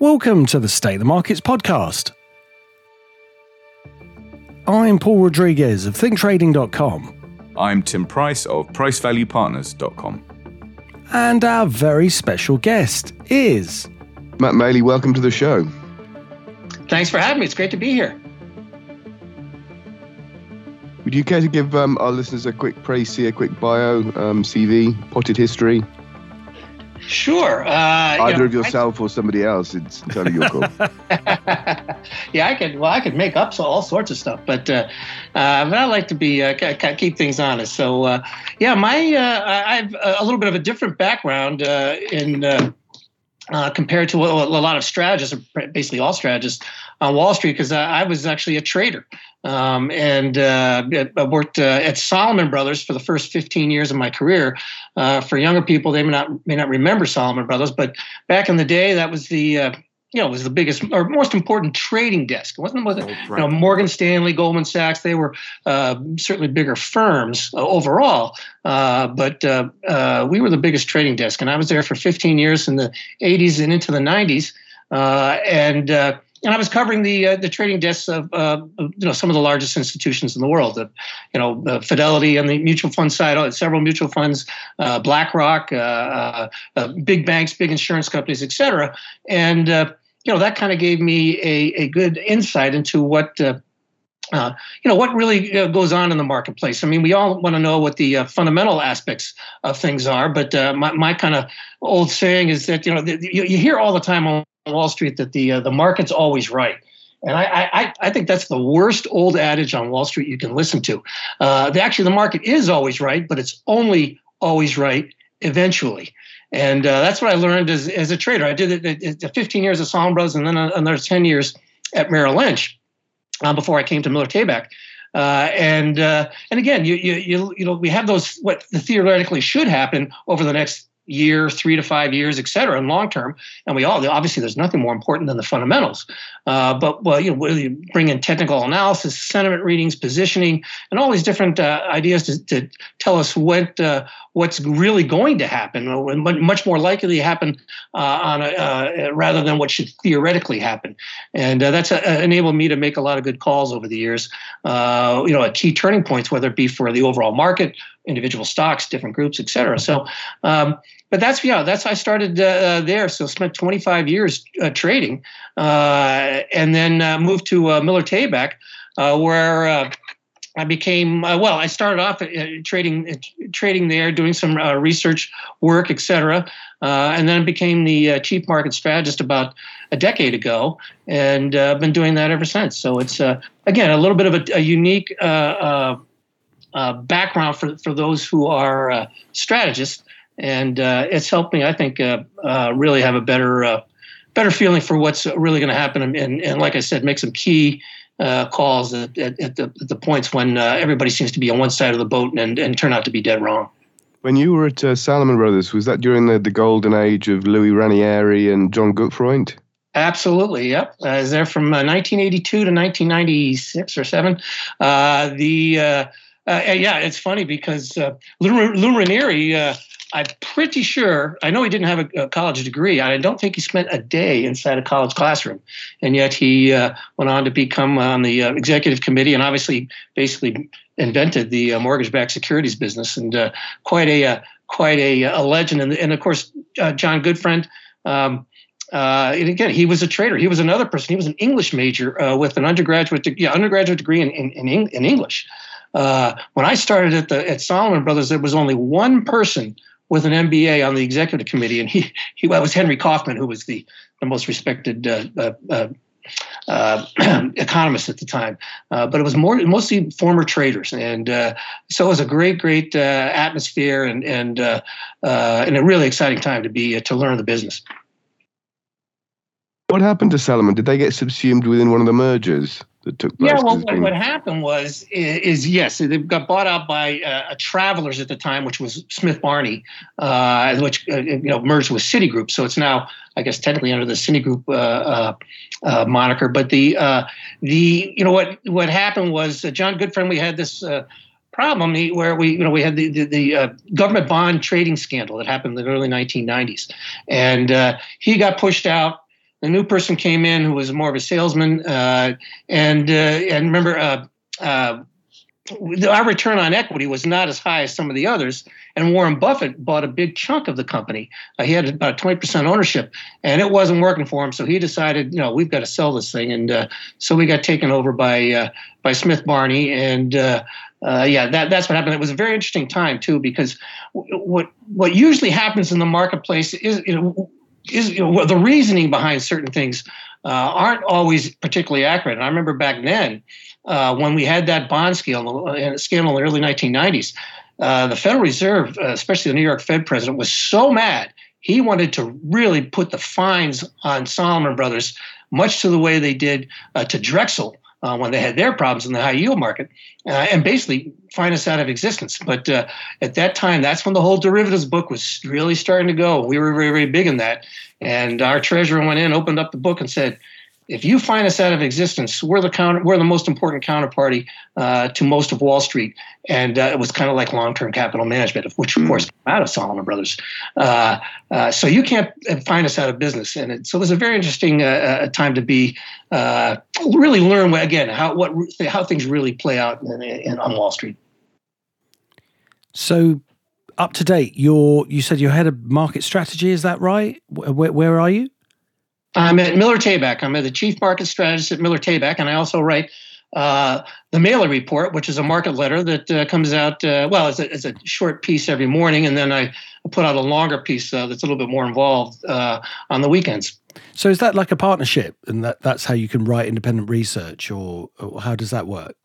Welcome to the State of the Markets podcast. I'm Paul Rodriguez of ThinkTrading.com. I'm Tim Price of PriceValuePartners.com. And our very special guest is Matt Maley. Welcome to the show. Thanks for having me. It's great to be here. Would you care to give um, our listeners a quick précis, a quick bio, um, CV, potted history? Sure. Uh, Either you know, of yourself I, or somebody else. It's entirely your call. yeah, I could. Well, I could make up so, all sorts of stuff, but uh, uh, but I like to be uh, keep things honest. So uh, yeah, my uh, I have a little bit of a different background in. compared to a, a lot of strategists, basically all strategists on Wall Street, because I, I was actually a trader. Um, and uh, I worked uh, at Salomon Brothers for the first 15 years of my career. Uh, for younger people, they may not may not remember Salomon Brothers, but back in the day, that was the uh, you know was the biggest or most important trading desk. It wasn't, wasn't you know Morgan Stanley, Goldman Sachs. They were uh, certainly bigger firms uh, overall, but we were the biggest trading desk, and I was there for 15 years in the 80s and into the 90s, and and I was covering the uh, the trading desks of uh, you know some of the largest institutions in the world. The, you know, uh, Fidelity on the mutual fund side, uh, several mutual funds, uh, BlackRock, uh, big banks, big insurance companies, et cetera. And you know that kind of gave me a, a good insight into what. Uh, you know what really uh, goes on in the marketplace. I mean, we all want to know what the uh, fundamental aspects of things are, but my, my kind of old saying is that you know the, you, you, hear all the time on Wall Street that the uh, the market's always right. And I, I, I think that's the worst old adage on Wall Street you can listen to. Uh, the, actually, the market is always right, but it's only always right eventually. And uh, that's what I learned as, as a trader. I did it, it, 15 years at Brothers and then another 10 years at Merrill Lynch uh, before I came to Miller Tabak. Uh, and uh, and again, you, you you you know we have those what theoretically should happen over the next year, three to five years, et cetera, and long term. And we all obviously there's nothing more important than the fundamentals. Uh, but well, you know, you bring in technical analysis, sentiment readings, positioning, and all these different uh, ideas to, to, tell us what uh, what's really going to happen, much more likely to happen uh, on a, uh, rather than what should theoretically happen. And uh, that's enabled me to make a lot of good calls over the years. you know, at key turning points, whether it be for the overall market individual stocks, different groups, et cetera. So, um, but that's yeah, that's I started uh, uh there. So spent 25 years uh, trading, uh, and then uh, moved to uh, Miller Tabak, where. I became well. I started off trading, trading there, doing some research work, et cetera, and then became the chief market strategist about a decade ago, and I've been doing that ever since. So it's again a little bit of a, a unique uh, background for, for those who are uh, strategists, and uh, it's helped me, I think, uh, uh, really have a better uh, better feeling for what's really going to happen, and, and, and, like I said, make some key calls at, at, at, the, at, the, points when everybody seems to be on one side of the boat and, and turn out to be dead wrong. When you were at Salomon Brothers, was that during the, the golden age of Louis Ranieri and John Gutfreund? Absolutely, yep. I was there from 1982 to 1996 or seven. the uh, yeah, it's funny because uh, Lou, Lou Ranieri, uh, I'm pretty sure, I know he didn't have a, a, college degree. I don't think he spent a day inside a college classroom. And yet he uh, went on to become on the uh, executive committee and obviously basically invented the uh, mortgage-backed securities business and uh, quite a uh, quite a, a legend. And, and of course, John Gutfreund. um, uh, and again, he was a trader. He was another person. He was an English major uh, with an undergraduate, de- yeah, undergraduate degree in, in, in, in English. Uh, when I started at the at Salomon Brothers, there was only one person with an MBA on the executive committee, and he he well, was Henry Kaufman, who was the the most respected uh, uh, uh, uh economist at the time. Uh, but it was more mostly former traders, and so it was a great, great atmosphere and and and a really exciting time to be to learn the business. What happened to Salomon? Did they get subsumed within one of the mergers? That took place? Yeah, well, what, what, happened was is, is, yes, they got bought out by uh, Travelers at the time, which was Smith Barney, uh, which uh, you know merged with Citigroup. So it's now, I guess, technically under the Citigroup uh, uh, uh, moniker. But the the you know what what happened was John Gutfreund. We had this. problem where we you know we had the the, the government bond trading scandal that happened in the early 1990s and he got pushed out The new person came in who was more of a salesman, uh, and uh, and remember, uh, uh, our return on equity was not as high as some of the others. And Warren Buffett bought a big chunk of the company. Uh, he had about 20% ownership, and it wasn't working for him. So he decided, you know, we've got to sell this thing. And uh, so we got taken over by by Smith Barney. And yeah, that, that's what happened. It was a very interesting time too, because what what usually happens in the marketplace is, you know, is you know, the reasoning behind certain things uh, aren't always particularly accurate. And I remember back then uh, when we had that bond scandal, uh, scandal in the early 1990s, uh, the Federal Reserve, uh, especially the New York Fed president, was so mad. He wanted to really put the fines on Salomon Brothers, much to the way they did uh, to Drexel uh, when they had their problems in the high yield market, and basically find us out of existence. But at that time, that's when the whole derivatives book was really starting to go. We were very, very big in that. And our treasurer went in, opened up the book, and said, if you find us out of existence, we're the counter, we're the most important counterparty uh, to most of Wall Street, and uh, it was kind of like long-term capital management, which of course came out of Salomon Brothers. Uh, uh so you can't find us out of business, and it, so it was a very interesting uh, uh, time to be really learn again how what how things really play out in, in, on Wall Street. So up to date, you're you said you're head of market strategy. Is that right? Where, where are you? I'm at Miller Tabak. I'm the chief market strategist at Miller Tabak, and I also write uh, the Maley Report, which is a market letter that uh, comes out. Uh, well, it's a, it's a, short piece every morning, and then I put out a longer piece uh, that's a little bit more involved uh, on the weekends. So, is that like a partnership, and that, that's how you can write independent research, or, or how does that work?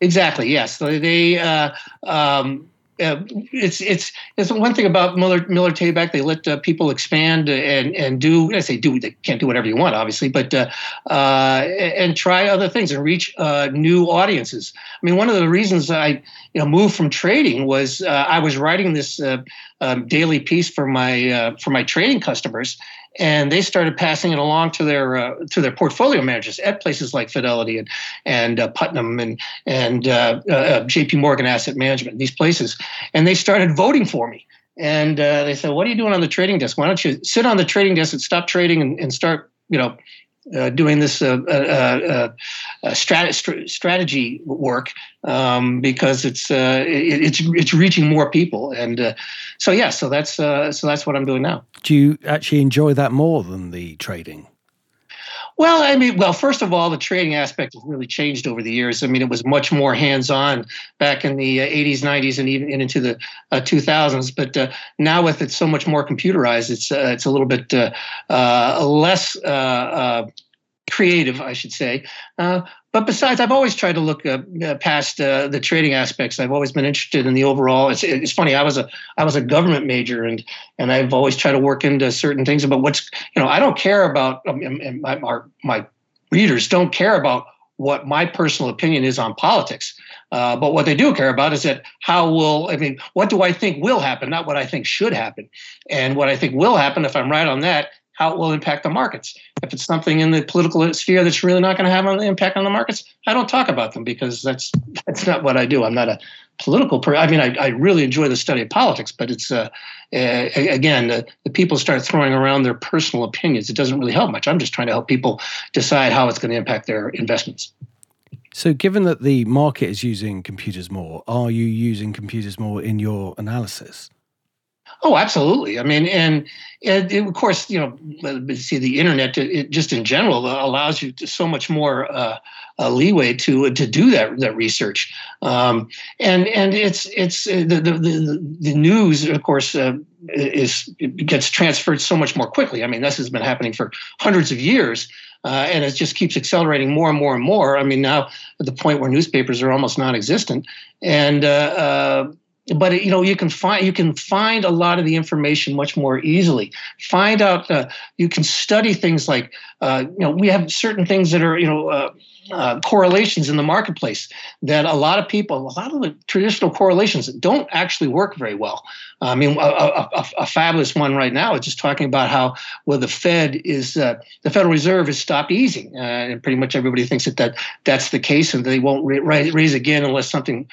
Exactly. Yes. So they. Uh, um, uh, it's it's it's one thing about Miller Miller Tabak. They let uh, people expand and and do. I say do. They can't do whatever you want, obviously, but uh, uh and try other things and reach uh, new audiences. I mean, one of the reasons I you know moved from trading was I was writing this um, daily piece for my for my trading customers, and they started passing it along to their uh, to their portfolio managers at places like Fidelity and and uh, Putnam and and uh, uh, uh J.P. Morgan Asset Management, these places, and they started voting for me. And uh, they said, "What are you doing on the trading desk? Why don't you sit on the trading desk and stop trading and, and start, you know, uh, doing this uh, uh, strat- strategy work um, because it's it, it's it's reaching more people, and so yeah, so that's so that's what I'm doing now. Do you actually enjoy that more than the trading? Well, I mean, well, first of all, the trading aspect has really changed over the years. I mean, it was much more hands-on back in the 80s, 90s, and even into the uh, 2000s. But uh, now, with it so much more computerized, it's uh, it's a little bit uh, uh, less uh, creative, I should say. Uh, but besides, I've always tried to look uh, uh, past uh, the trading aspects. I've always been interested in the overall. It's, it's funny. I was a I was a government major, and and I've always tried to work into certain things about what's you know I don't care about um, my, my my readers don't care about what my personal opinion is on politics. Uh, but what they do care about is that how will I mean what do I think will happen, not what I think should happen. And what I think will happen, if I'm right on that, how it will impact the markets. If it's something in the political sphere that's really not going to have an impact on the markets, I don't talk about them because that's that's not what I do. I'm not a political person. I mean, I, I really enjoy the study of politics, but it's uh, uh, again the, the people start throwing around their personal opinions. It doesn't really help much. I'm just trying to help people decide how it's going to impact their investments. So, given that the market is using computers more, are you using computers more in your analysis? Oh, absolutely. I mean, and, and of course, you know, see the internet it, just in general allows you to so much more uh, uh, leeway to to do that that research. Um, and and it's it's uh, the the, the news, of course, uh, is gets transferred so much more quickly. I mean, this has been happening for hundreds of years. Uh, and it just keeps accelerating more and more and more. I mean, now at the point where newspapers are almost non-existent, and uh, but you know you can find you can find a lot of the information much more easily. Find out uh, you can study things like uh, you know we have certain things that are you know uh, uh correlations in the marketplace that a lot of people a lot of the traditional correlations don't actually work very well. I mean a, a, a fabulous one right now is just talking about how well the fed is uh, the federal reserve has stopped easing uh, and pretty much everybody thinks that, that that's the case and they won't raise again unless something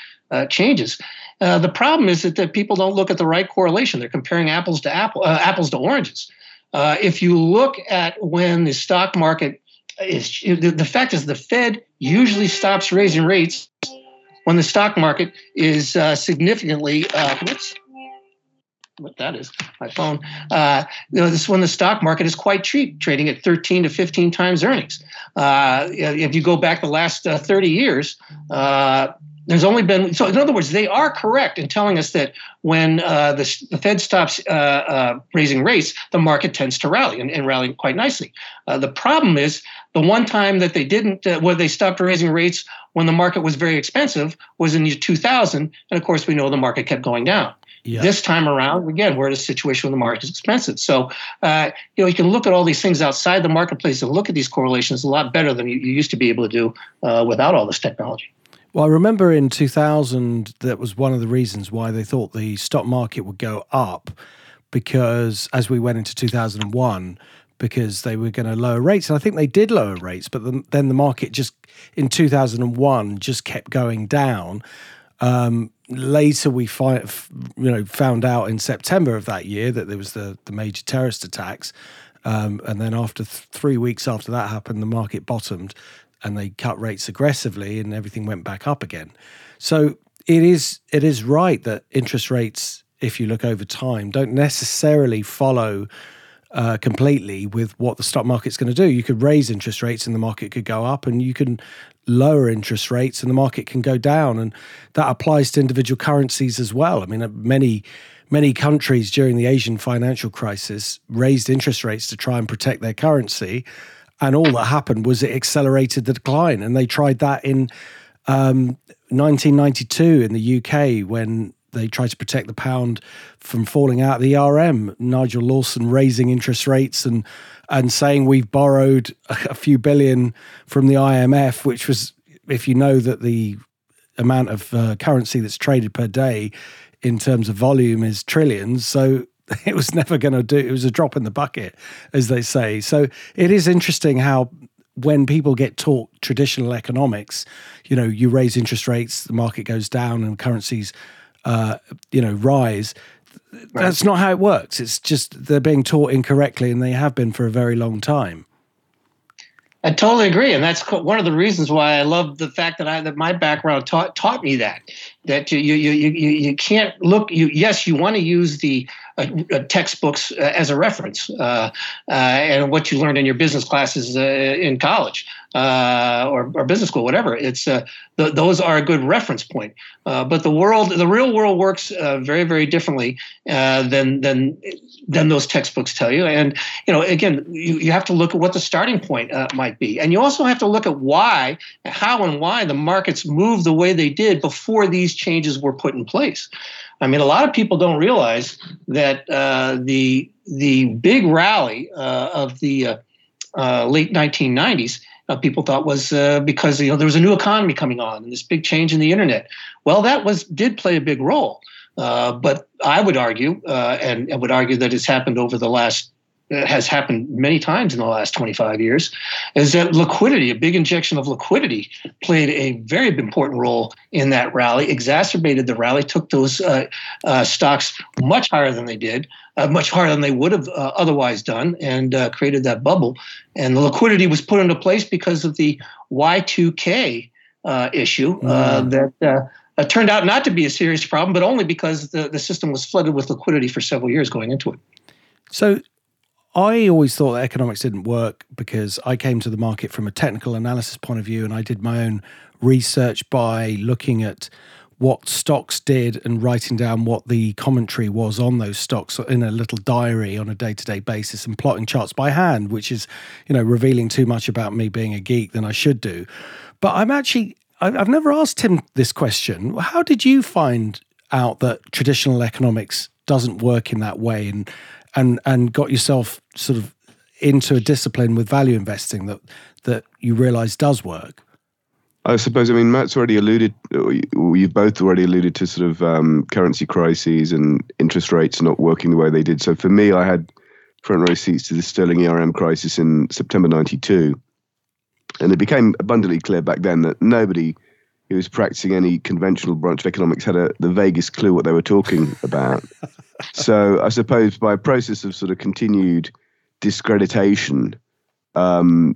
changes uh, the problem is that, that people don't look at the right correlation. They're comparing apples to apple, uh, apples to oranges. Uh, if you look at when the stock market is, the, the fact is the Fed usually stops raising rates when the stock market is uh, significantly, whoops, what that is, my phone. Uh, you know, this when the stock market is quite cheap, trading at 13 to 15 times earnings. Uh, if you go back the last uh, 30 years, uh, there's only been so in other words they are correct in telling us that when uh, the, the, fed stops uh, uh, raising rates the market tends to rally and, and rally quite nicely uh, the problem is the one time that they didn't uh, where they stopped raising rates when the market was very expensive was in 2000 and of course we know the market kept going down yeah. This time around, again, we're in a situation where the market is expensive. So, uh, you know, you can look at all these things outside the marketplace and look at these correlations a lot better than you, you used to be able to do uh, without all this technology. Well, I remember in 2000, that was one of the reasons why they thought the stock market would go up because as we went into 2001, because they were going to lower rates. And I think they did lower rates, but the, then the market just in 2001 just kept going down. Um, later, we find, you know found out in September of that year that there was the the major terrorist attacks, um, and then after th- three weeks after that happened, the market bottomed and they cut rates aggressively and everything went back up again. So it is it is right that interest rates, if you look over time, don't necessarily follow uh, completely with what the stock market's going to do. You could raise interest rates and the market could go up, and you can lower interest rates and the market can go down, and that applies to individual currencies as well. I mean, uh, many many countries during the Asian financial crisis raised interest rates to try and protect their currency, and all that happened was it accelerated the decline. And they tried that in um, 1992 in the UK when they tried to protect the pound from falling out of the RM. Nigel Lawson raising interest rates and and saying we've borrowed a few billion from the IMF, which was, if you know that the amount of uh, currency that's traded per day in terms of volume is trillions. So it was never going to do it was a drop in the bucket as they say. So it is interesting how when people get taught traditional economics you know you raise interest rates the market goes down and currencies uh, you know rise. That's not how it works. It's just they're being taught incorrectly and they have been for a very long time. I totally agree, and that's one of the reasons why I love the fact that I that my background taught taught me that that you you you you, you can't look you yes you want to use the uh, uh, textbooks uh, as a reference uh, and what you learned in your business classes in college or, or, business school whatever. It's th- those are a good reference point. But the world the real world works very very differently than than than those textbooks tell you. And you know again you, you have to look at what the starting point might be. And you also have to look at why how and why the markets moved the way they did before these changes were put in place I mean, a lot of people don't realize that uh, the the big rally uh, of the uh, uh late 1990s, uh, people thought was uh, because you know there was a new economy coming on and this big change in the internet. Well, that was did play a big role, but I would argue, and I would argue that it's happened over the last has happened many times in the last 25 years is that liquidity, a big injection of liquidity, played a very important role in that rally, exacerbated the rally, took those uh, uh, stocks much higher than they did, uh, much higher than they would have uh, otherwise done, and uh, created that bubble. And the liquidity was put into place because of the Y2K uh, issue mm. that. Uh, turned out not to be a serious problem, but only because the, the system was flooded with liquidity for several years going into it. So, I always thought that economics didn't work because I came to the market from a technical analysis point of view and I did my own research by looking at what stocks did and writing down what the commentary was on those stocks in a little diary on a day-to-day basis and plotting charts by hand which is you know revealing too much about me being a geek than I should do. But I'm actually I've never asked him this question. How did you find out that traditional economics doesn't work in that way? And and and got yourself sort of into a discipline with value investing that that you realize does work? I suppose. I mean, Matt's already alluded. You've both already alluded to sort of um, currency crises and interest rates not working the way they did. So for me, I had front row seats to the sterling ERM crisis in September '92, and it became abundantly clear back then that nobody who was practicing any conventional branch of economics had a, the vaguest clue what they were talking about. so I suppose by a process of sort of continued discreditation. Um,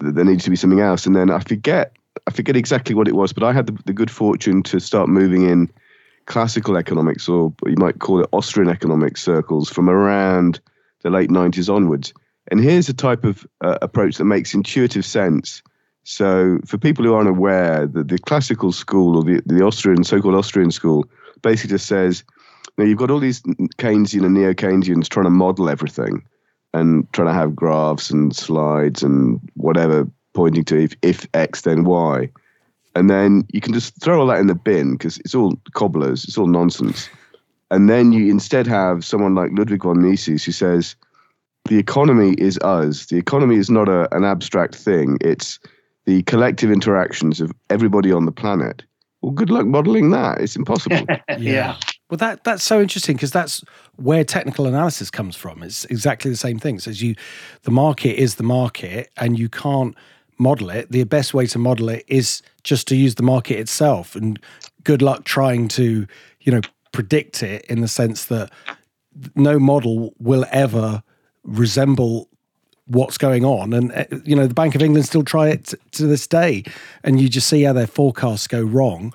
there needs to be something else. And then I forget, I forget exactly what it was, but I had the, the good fortune to start moving in classical economics, or you might call it Austrian economics circles, from around the late 90s onwards. And here's a type of uh, approach that makes intuitive sense. So, for people who aren't aware, that the classical school or the, the Austrian, so called Austrian school, basically just says, know, you've got all these Keynesian and neo Keynesians trying to model everything and trying to have graphs and slides and whatever pointing to if, if X, then Y. And then you can just throw all that in the bin because it's all cobblers, it's all nonsense. And then you instead have someone like Ludwig von Mises who says, the economy is us. The economy is not a, an abstract thing. It's the collective interactions of everybody on the planet. Well, good luck modeling that. It's impossible. yeah. yeah. Well, that that's so interesting because that's where technical analysis comes from. It's exactly the same thing. So, as you, the market is the market, and you can't model it. The best way to model it is just to use the market itself. And good luck trying to, you know, predict it in the sense that no model will ever resemble what's going on. And, uh, you know, the Bank of England still try it t- to this day. And you just see how their forecasts go wrong.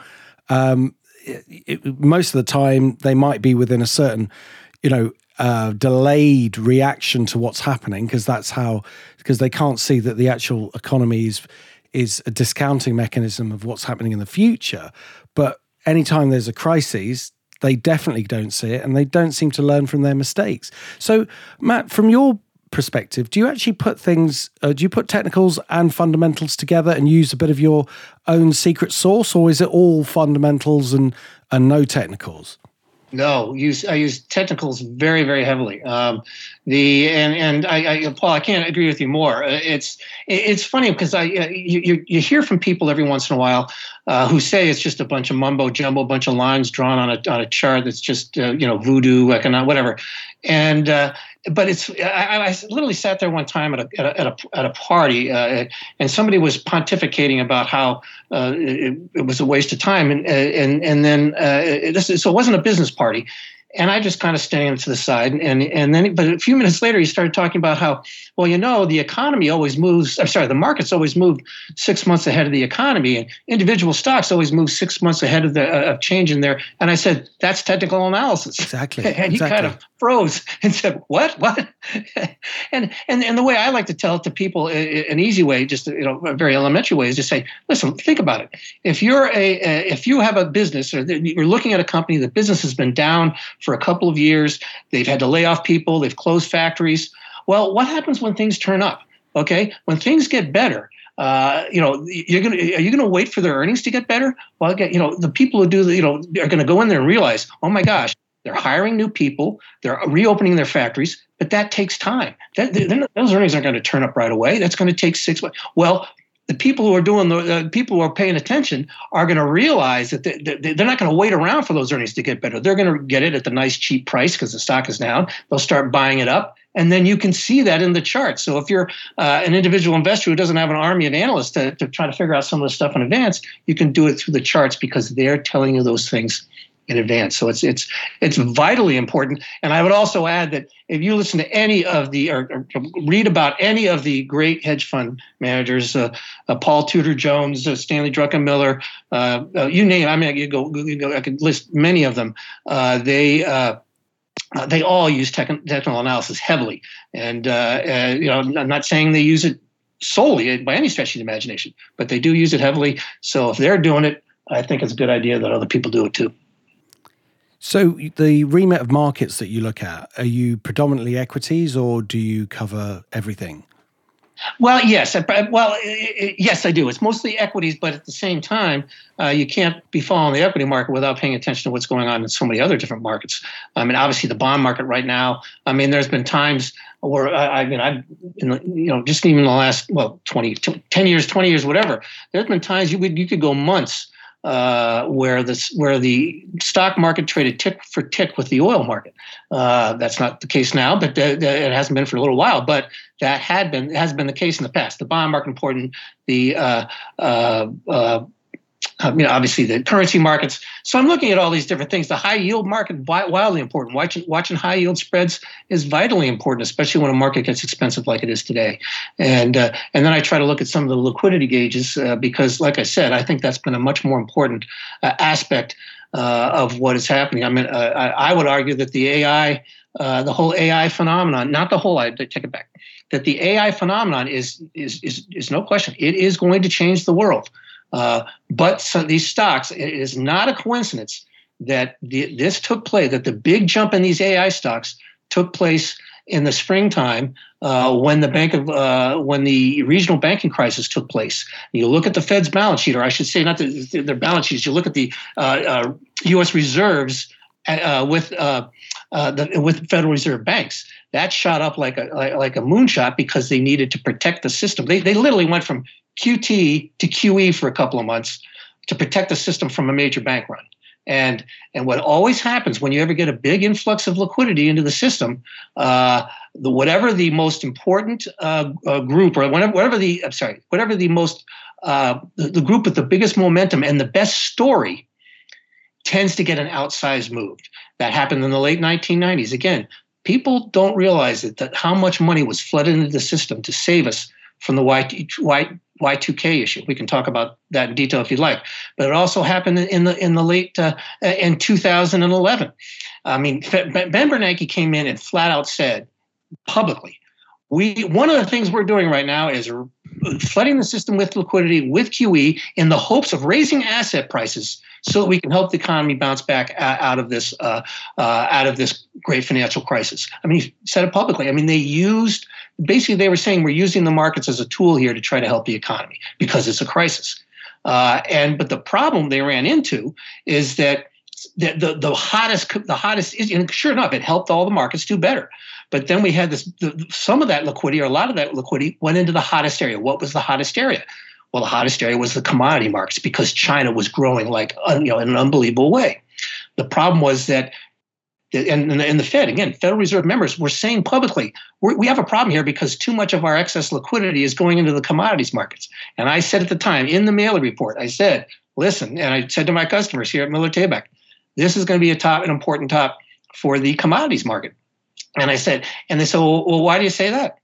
Um, it, it, most of the time, they might be within a certain, you know, uh, delayed reaction to what's happening because that's how because they can't see that the actual economy is is a discounting mechanism of what's happening in the future. But anytime there's a crisis, they definitely don't see it and they don't seem to learn from their mistakes. So, Matt, from your perspective, do you actually put things, uh, do you put technicals and fundamentals together and use a bit of your own secret sauce, or is it all fundamentals and, and no technicals? No, use I use technicals very very heavily. Um, the and and I, I, Paul, I can't agree with you more. Uh, it's it's funny because I uh, you you hear from people every once in a while uh, who say it's just a bunch of mumbo jumbo, a bunch of lines drawn on a on a chart that's just uh, you know voodoo economic whatever, and uh, but it's I, I, literally sat there one time at a at a, at a, at a party uh, and somebody was pontificating about how uh, it, it, was a waste of time and and and then uh, this so it wasn't a business party and I just kind of stand to the side. And and then, but a few minutes later, he started talking about how, well, you know, the economy always moves. I'm sorry, the markets always move six months ahead of the economy, and individual stocks always move six months ahead of the uh, of change in there. And I said, that's technical analysis. Exactly. And he exactly. kind of froze and said, "What? What?" and and and the way I like to tell it to people, an easy way, just you know, a very elementary way, is to say, "Listen, think about it. If you're a, if you have a business or you're looking at a company, the business has been down for a couple of years. They've had to lay off people. They've closed factories. Well, what happens when things turn up? Okay, when things get better, uh, you know, you're gonna are you gonna wait for their earnings to get better? Well, get you know, the people who do the, you know are gonna go in there and realize, oh my gosh, they're hiring new people, they're reopening their factories, but that takes time. That, those earnings aren't going to turn up right away. That's going to take six months. Well, the people who are doing the uh, people who are paying attention are going to realize that they, they're not going to wait around for those earnings to get better. They're going to get it at the nice cheap price because the stock is down. They'll start buying it up, and then you can see that in the chart. So if you're uh, an individual investor who doesn't have an army of analysts to, to try to figure out some of the stuff in advance, you can do it through the charts because they're telling you those things in advance. So it's it's it's vitally important. And I would also add that if you listen to any of the or, or read about any of the great hedge fund managers, uh, uh, Paul Tudor Jones, uh, Stanley Druckenmiller, uh, uh, you name. I mean, you go, you go, I could list many of them. Uh, they. they all use tech, technical analysis heavily, and you know, I'm not saying they use it solely by any stretch of the imagination, but they do use it heavily. So if they're doing it, I think it's a good idea that other people do it too. So, the remit of markets that you look at, are you predominantly equities or do you cover everything? Well, yes. Well, yes, I do. It's mostly equities, but at the same time, uh, you can't be following the equity market without paying attention to what's going on in so many other different markets. I mean, obviously, the bond market right now. I mean, there's been times where I, I mean, I've, you know, just even the last well, 20, 10 years, 20 years, whatever. There's been times you would you could go months uh, where this where the stock market traded tick for tick with the oil market. Uh, that's not the case now, but it hasn't been for a little while. But that had been has been the case in the past. The bond market important. The uh, uh I mean, obviously the currency markets. So I'm looking at all these different things. The high yield market wildly important. Watching watching high yield spreads is vitally important, especially when a market gets expensive like it is today. And uh, and then I try to look at some of the liquidity gauges uh, because, like I said, I think that's been a much more important uh, aspect uh, of what is happening. I mean, uh, I, I, would argue that the AI, uh, the whole AI phenomenon, not the whole, I take it back, that the AI phenomenon is is is, is no question. It is going to change the world. Uh, but so these stocks, it is not a coincidence that the, this took place, that the big jump in these AI stocks took place in the springtime uh, when the bank of uh, when the regional banking crisis took place. You look at the Fed's balance sheet, or I should say, not the, their balance sheets. You look at the U.S. Uh, reserves uh, with uh, the, with Federal Reserve banks. That shot up like a like, like a moonshot because they needed to protect the system. They they literally went from QT to QE for a couple of months to protect the system from a major bank run. And and what always happens when you ever get a big influx of liquidity into the system, uh, the, whatever the most important uh, uh, group or whatever, whatever the I'm sorry, whatever the most uh, the, the group with the biggest momentum and the best story tends to get an outsized move. That happened in the late 1990s. Again, people don't realize that, that how much money was flooded into the system to save us from the Y, y, Y2K issue. We can talk about that in detail if you'd like. But it also happened in the in the late uh, in 2011. I mean, Ben Bernanke came in and flat out said publicly, we one of the things we're doing right now is flooding the system with liquidity with QE in the hopes of raising asset prices so that we can help the economy bounce back out of this uh, uh, out of this great financial crisis. I mean, he said it publicly. I mean, they used basically they were saying we're using the markets as a tool here to try to help the economy because it's a crisis. Uh, and but the problem they ran into is that the, the, the hottest the hottest and sure enough it helped all the markets do better but then we had this the, some of that liquidity or a lot of that liquidity went into the hottest area what was the hottest area well the hottest area was the commodity markets because china was growing like uh, you know in an unbelievable way the problem was that and, and the Fed, again, Federal Reserve members were saying publicly, we have a problem here because too much of our excess liquidity is going into the commodities markets. And I said at the time in the Maley report, I said, listen, and I said to my customers here at Miller Tabak, this is going to be a top, an important top for the commodities market. And I said, and they said, well, well why do you say that?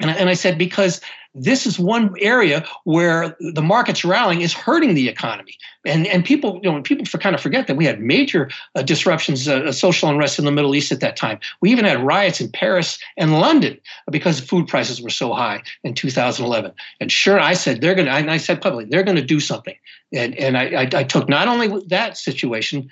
And I, and I said, because this is one area where the market's rallying is hurting the economy. And, and people, you know, people kind of forget that we had major uh, disruptions, uh, social unrest in the Middle East at that time. We even had riots in Paris and London because food prices were so high in 2011. And sure, I said they're going to, I said publicly, they're going to do something. And, and I, I, I took not only that situation,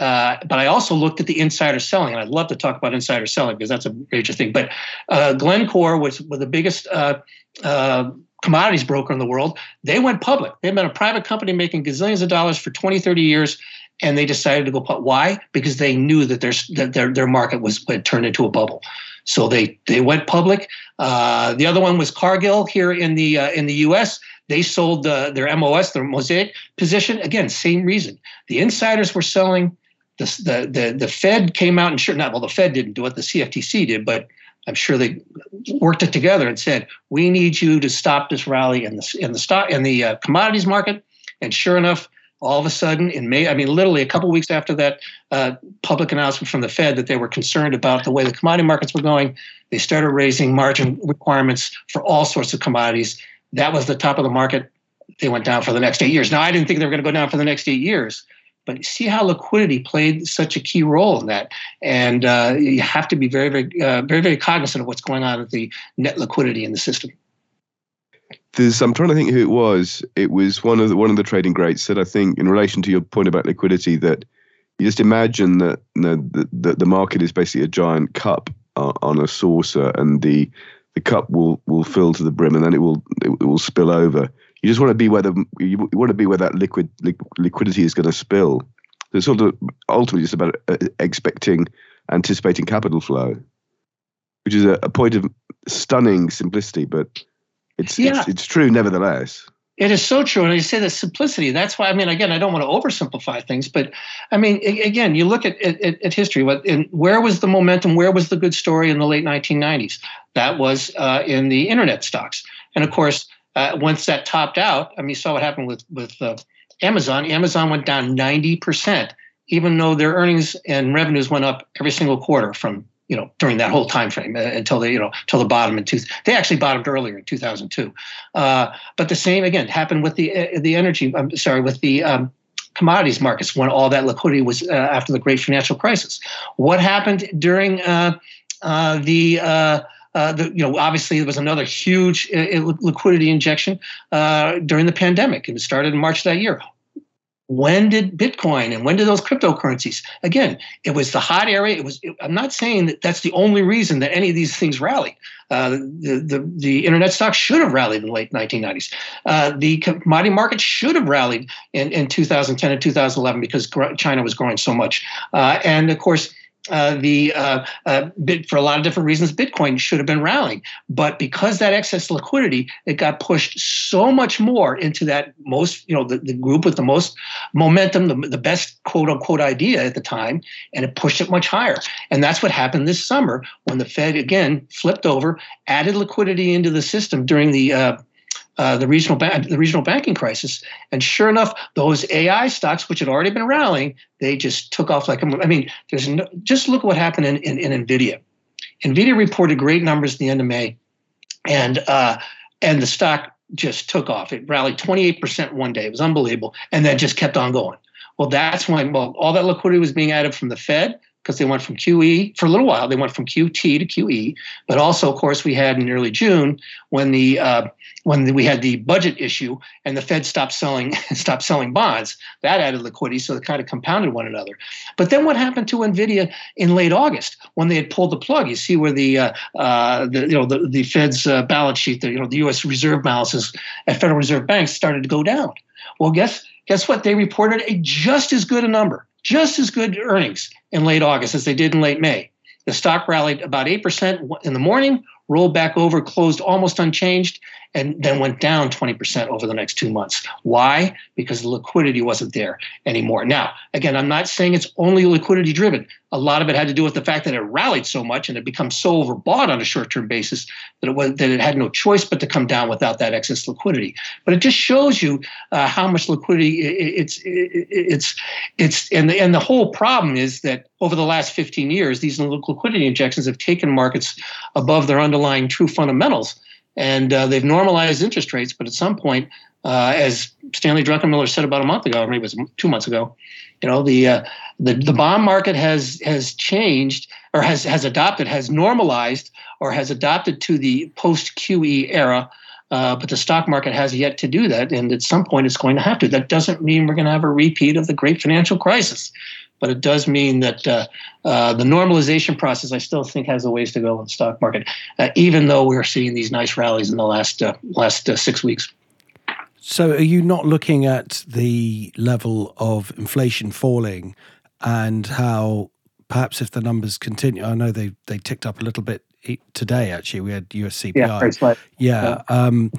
uh, but I also looked at the insider selling, and I'd love to talk about insider selling because that's a major thing. But uh, Glencore was, was the biggest uh, uh, commodities broker in the world. They went public. They've been a private company making gazillions of dollars for 20, 30 years, and they decided to go public. Why? Because they knew that, their that their, their market was had turned into a bubble. So they they went public. Uh, the other one was Cargill here in the in the U.S. They sold the, their MOS, their Mosaic position. Again, same reason. The insiders were selling the, the, the, Fed came out and sure not well the Fed didn't do it the CFTC did but I'm sure they worked it together and said we need you to stop this rally in the in the stock in the uh, commodities market. And sure enough all of a sudden in May I mean literally a couple weeks after that uh, public announcement from the Fed that they were concerned about the way the commodity markets were going they started raising margin requirements for all sorts of commodities. That was the top of the market. They went down for the next eight years. Now I didn't think they were going to go down for the next eight years but see how liquidity played such a key role in that, and uh, you have to be very, very, uh, very, very cognizant of what's going on with the net liquidity in the system. There's, I'm trying to think who it was. It was one of the one of the trading greats said, I think, in relation to your point about liquidity, that you just imagine that you know, the, the, the market is basically a giant cup uh, on a saucer, and the the cup will will fill to the brim, and then it will it will spill over you just want to be where the you want to be where that liquid li- liquidity is going to spill. It's sort of ultimately just about uh, expecting, anticipating capital flow, which is a, a point of stunning simplicity, but it's, yeah. it's it's true nevertheless. It is so true. And I say the simplicity. That's why, I mean, again, I don't want to oversimplify things, but I mean, again, you look at, at, at history, what, in, where was the momentum? Where was the good story in the late 1990s? That was uh, in the internet stocks. And of course, uh, once that topped out, I mean, you saw what happened with with uh, Amazon, Amazon went down 90%, even though their earnings and revenues went up every single quarter from you know during that whole time frame uh, until they you know until the bottom in two they actually bottomed earlier in 2002 uh, but the same again happened with the uh, the energy i'm sorry with the um, commodities markets when all that liquidity was uh, after the great financial crisis. What happened during the uh, the, you know, obviously there was another huge uh, liquidity injection uh, during the pandemic. It started in March that year. When did Bitcoin and when did those cryptocurrencies? Again, it was the hot area. It was. It, I'm not saying that that's the only reason that any of these things rallied. Uh, the, the the internet stocks should have rallied in the late 1990s. Uh, the commodity market should have rallied in, in 2010 and 2011 because China was growing so much. Uh, and of course, uh, the uh, uh, for a lot of different reasons, Bitcoin should have been rallying, but because that excess liquidity, it got pushed so much more into that most, you know, the, the group with the most momentum, the, the best quote unquote idea at the time, and it pushed it much higher. And that's what happened this summer when the Fed again flipped over, added liquidity into the system during the uh, the regional ba- the regional banking crisis, and sure enough, those AI stocks, which had already been rallying, they just took off like I mean, there's no, just look what happened in, in, in Nvidia. Nvidia reported great numbers at the end of May, and uh, and the stock just took off. It rallied 28% one day. It was unbelievable, and then just kept on going. Well, that's when well all that liquidity was being added from the Fed because they went from QE for a little while. They went from QT to QE, but also, of course, we had in early June when the uh, when we had the budget issue and the Fed stopped selling stopped selling bonds. That added liquidity, so it kind of compounded one another. But then what happened to Nvidia in late August when they had pulled the plug? You see where the uh, uh, the you know the, the Fed's uh, balance sheet, the you know the U.S. Reserve balances at Federal Reserve banks started to go down. Well, guess guess what? They reported a just as good a number, just as good earnings in late August as they did in late May. The stock rallied about 8% in the morning, rolled back over, closed almost unchanged, and then went down 20% over the next two months. Why? Because the liquidity wasn't there anymore. Now, again, I'm not saying it's only liquidity driven. A lot of it had to do with the fact that it rallied so much and it became so overbought on a short-term basis that it was that it had no choice but to come down without that excess liquidity. But it just shows you uh, how much liquidity it's it's it's and the, and the whole problem is that over the last 15 years, these liquidity injections have taken markets above their underlying true fundamentals and uh, they've normalized interest rates. But at some point, uh, as Stanley Druckenmiller said about a month ago, or maybe it was two months ago, you know, the uh, the the bond market has has changed or has has adopted, has normalized, or has adopted to the post QE era. Uh, but the stock market has yet to do that, and at some point it's going to have to. That doesn't mean we're going to have a repeat of the great financial crisis but it does mean that uh, uh, the normalization process, I still think, has a ways to go in the stock market, uh, even though we're seeing these nice rallies in the last uh, last uh, six weeks. So, are you not looking at the level of inflation falling and how perhaps if the numbers continue, I know they they ticked up a little bit today. Actually, we had US CPI. Yeah, yeah. Um,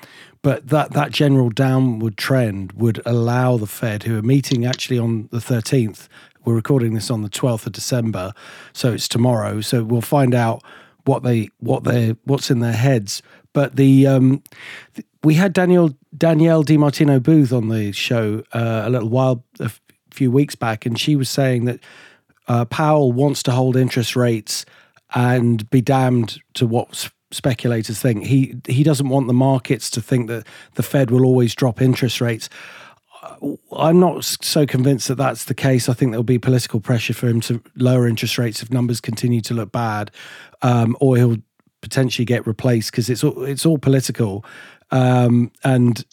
but that that general downward trend would allow the Fed, who are meeting actually on the 13th, we're recording this on the 12th of December, so it's tomorrow. So we'll find out what they what they what's in their heads. But the um, we had Daniel Danielle DiMartino Booth on the show uh, a little while a few weeks back, and she was saying that uh, Powell wants to hold interest rates and be damned to what speculators think. He he doesn't want the markets to think that the Fed will always drop interest rates. I'm not so convinced that that's the case. I think there'll be political pressure for him to lower interest rates if numbers continue to look bad, um, or he'll potentially get replaced because it's all, it's all political. Um, and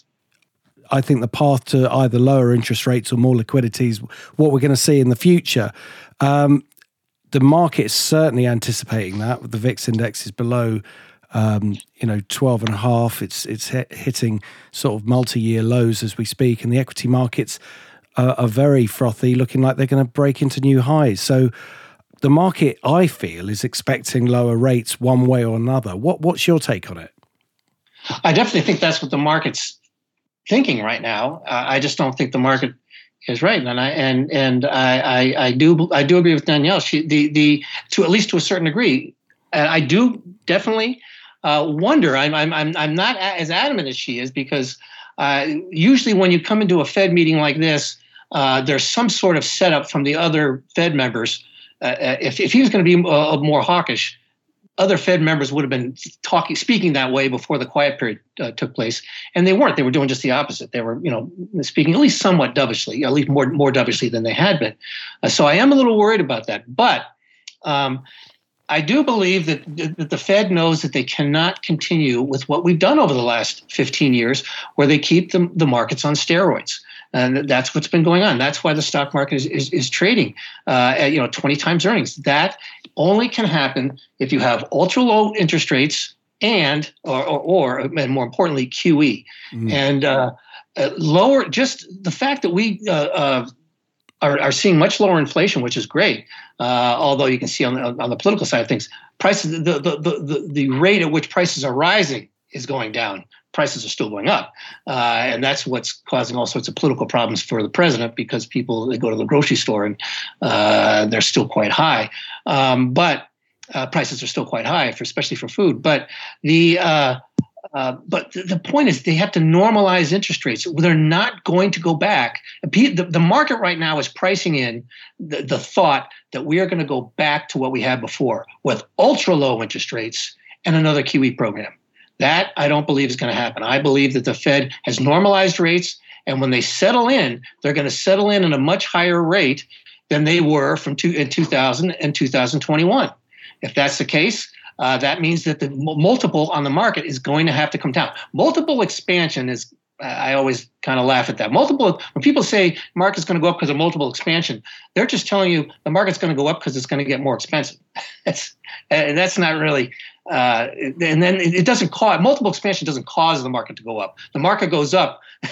I think the path to either lower interest rates or more liquidity is what we're going to see in the future. Um, the market is certainly anticipating that. The VIX index is below um, you know, 12 and a half. It's, it's hitting sort of multi year lows as we speak. And the equity markets are, are very frothy, looking like they're going to break into new highs. So the market, I feel, is expecting lower rates one way or another. What, what's your take on it? I definitely think that's what the market's thinking right now. Uh, I just don't think the market is right, and I and and I, I, I do I do agree with Danielle. She the the to at least to a certain degree, and I do definitely uh, wonder. I'm, I'm, I'm, I'm not as adamant as she is because uh, usually when you come into a Fed meeting like this, uh, there's some sort of setup from the other Fed members. Uh, uh if, if he was going to be more hawkish, other Fed members would have been talking, speaking that way before the quiet period took place, and they weren't. They were doing just the opposite. They were, you know, speaking at least somewhat dovishly, at least more more dovishly than they had been. So I am a little worried about that. But um, I do believe that, that the Fed knows that they cannot continue with what we've done over the last 15 years, where they keep the, the markets on steroids. And that's what's been going on. That's why the stock market is, is, is trading uh, at you know 20 times earnings. That only can happen if you have ultra low interest rates and or or, or and more importantly QE mm. and uh, uh, lower. Just the fact that we uh, uh, are, are seeing much lower inflation, which is great. Uh, although you can see on the, on the political side of things, prices the, the, the, the rate at which prices are rising is going down. Prices are still going up, uh, and that's what's causing all sorts of political problems for the president because people they go to the grocery store and uh, they're still quite high. Um, but uh, prices are still quite high, for, especially for food. But the uh, but the, the, point is, they have to normalize interest rates. They're not going to go back. The, the market right now is pricing in the, the thought that we are going to go back to what we had before with ultra low interest rates and another QE program. That I don't believe is going to happen. I believe that the Fed has normalized rates, and when they settle in, they're going to settle in at a much higher rate than they were from two, in 2000 and 2021. If that's the case, uh, that means that the multiple on the market is going to have to come down. Multiple expansion is I always kind of laugh at that. Multiple when people say market's going to go up because of multiple expansion, they're just telling you the market's going to go up because it's going to get more expensive. that's that's not really. Uh, and then it doesn't cause multiple expansion doesn't cause the market to go up. The market goes up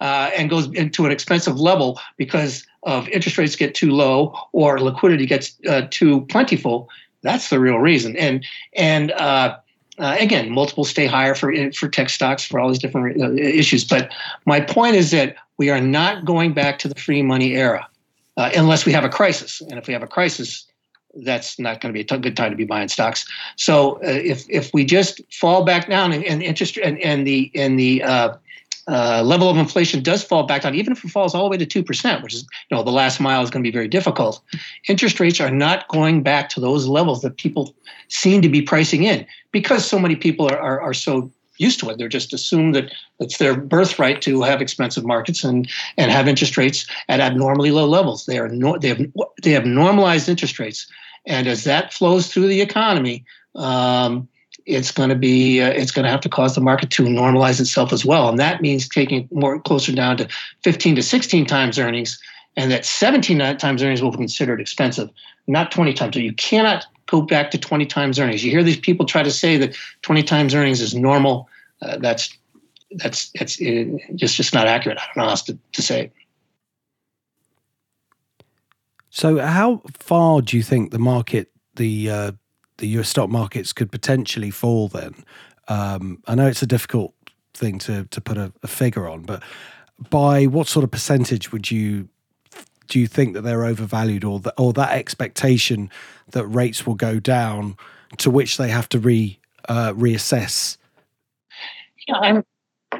uh, and goes into an expensive level because of interest rates get too low or liquidity gets uh, too plentiful, that's the real reason. And and uh, uh, again, multiples stay higher for for tech stocks for all these different uh, issues. But my point is that we are not going back to the free money era uh, unless we have a crisis. And if we have a crisis, that's not going to be a t- good time to be buying stocks. So uh, if if we just fall back down and, and interest and, and the and the uh, level of inflation does fall back down, even if it falls all the way to 2%, which is, you know, the last mile is going to be very difficult. Interest rates are not going back to those levels that people seem to be pricing in because so many people are, are, are so used to it. They're just assumed that it's their birthright to have expensive markets and, and have interest rates at abnormally low levels. They are no, they have they have normalized interest rates, and as that flows through the economy, um, it's going to be uh, it's going to have to cause the market to normalize itself as well. And that means taking more closer down to 15 to 16 times earnings and that 17 times earnings will be considered expensive not 20 times. So you cannot go back to 20 times earnings. You hear these people try to say that 20 times earnings is normal. Uh, that's that's it, just just not accurate. I don't know how else to, to say so how far do you think the market the uh, the US stock markets could potentially fall then? Um, I know it's a difficult thing to to put a, a, figure on, but by what sort of percentage would you do you think that they're overvalued, or that or that expectation that rates will go down, to which they have to re uh, reassess? Yeah, I'm,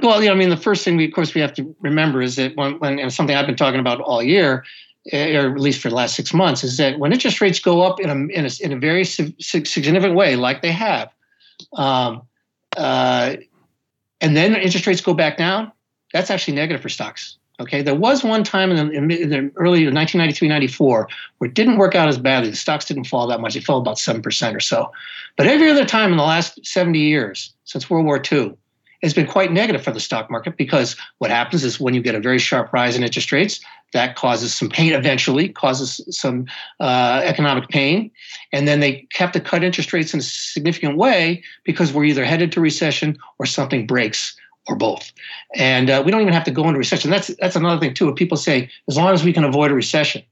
well, know, I mean, the first thing we, of course, we have to remember is that when, when and something I've been talking about all year or at least for the last six months, is that when interest rates go up in a in a, in a very significant way, like they have, um, uh, and then interest rates go back down, that's actually negative for stocks. Okay, there was one time in the, in the early 1993, 94 where it didn't work out as badly. The stocks didn't fall that much; it fell about seven percent or so. But every other time in the last 70 years since World War II, has been quite negative for the stock market because what happens is when you get a very sharp rise in interest rates, that causes some pain eventually, causes some uh, economic pain. And then they have to cut interest rates in a significant way because we're either headed to recession or something breaks or both. And uh, we don't even have to go into recession. That's that's another thing too. People say as long as we can avoid a recession.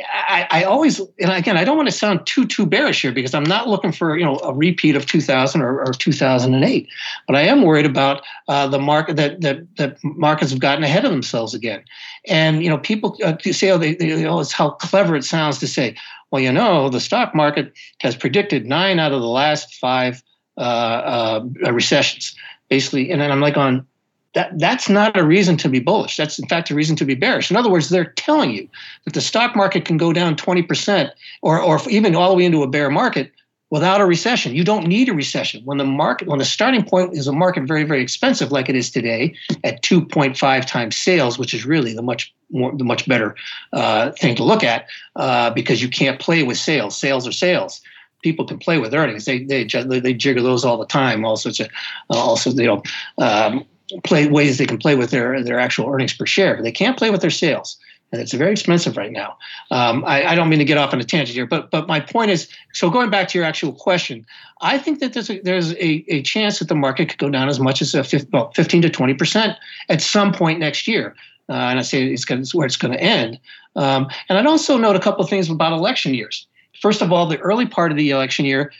I, I, always, and again, I don't want to sound too too bearish here because I'm not looking for you know a repeat of 2000 or, or 2008, but I am worried about uh, the market that, that that markets have gotten ahead of themselves again, and you know people uh, say oh they, they oh it's how clever it sounds to say well you know the stock market has predicted nine out of the last five uh, uh recessions basically, and then I'm like on that that's not a reason to be bullish. That's in fact a reason to be bearish. In other words, they're telling you that the stock market can go down 20% or, or even all the way into a bear market without a recession. You don't need a recession. When the market, when the starting point is a market very, very expensive, like it is today, at 2.5 times sales, which is really the much more, the much better uh, thing to look at, uh, because you can't play with sales. Sales are sales. People can play with earnings. They they they jiggle those all the time. All sorts of, also you know, um, play ways they can play with their their actual earnings per share. But they can't play with their sales and it's very expensive right now. Um, I, I, don't mean to get off on a tangent here, but but my point is, so going back to your actual question, I think that there's a, there's a, a chance that the market could go down as much as a 15, well, 15 to 20 percent at some point next year. Uh, and I say it's, gonna, it's where it's going to end. Um, and I'd also note a couple of things about election years. First of all, the early part of the election year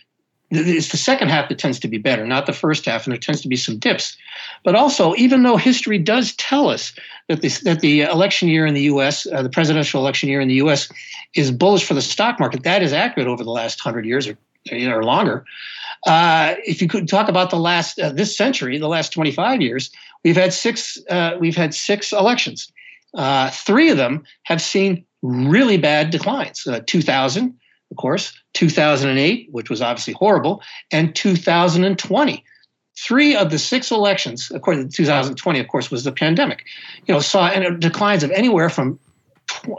it's the second half that tends to be better, not the first half, and there tends to be some dips. But also, even though history does tell us that the, that the election year in the U.S., uh, the presidential election year in the U.S., is bullish for the stock market, that is accurate over the last hundred years or, or longer. Uh, if you could talk about the last uh, this century, the last 25 years, we've had six uh, we've had six elections. Uh, three of them have seen really bad declines. Uh, 2000 of course, 2008, which was obviously horrible, and 2020. Three of the six elections, according to 2020, of course, was the pandemic, you know, saw declines of anywhere from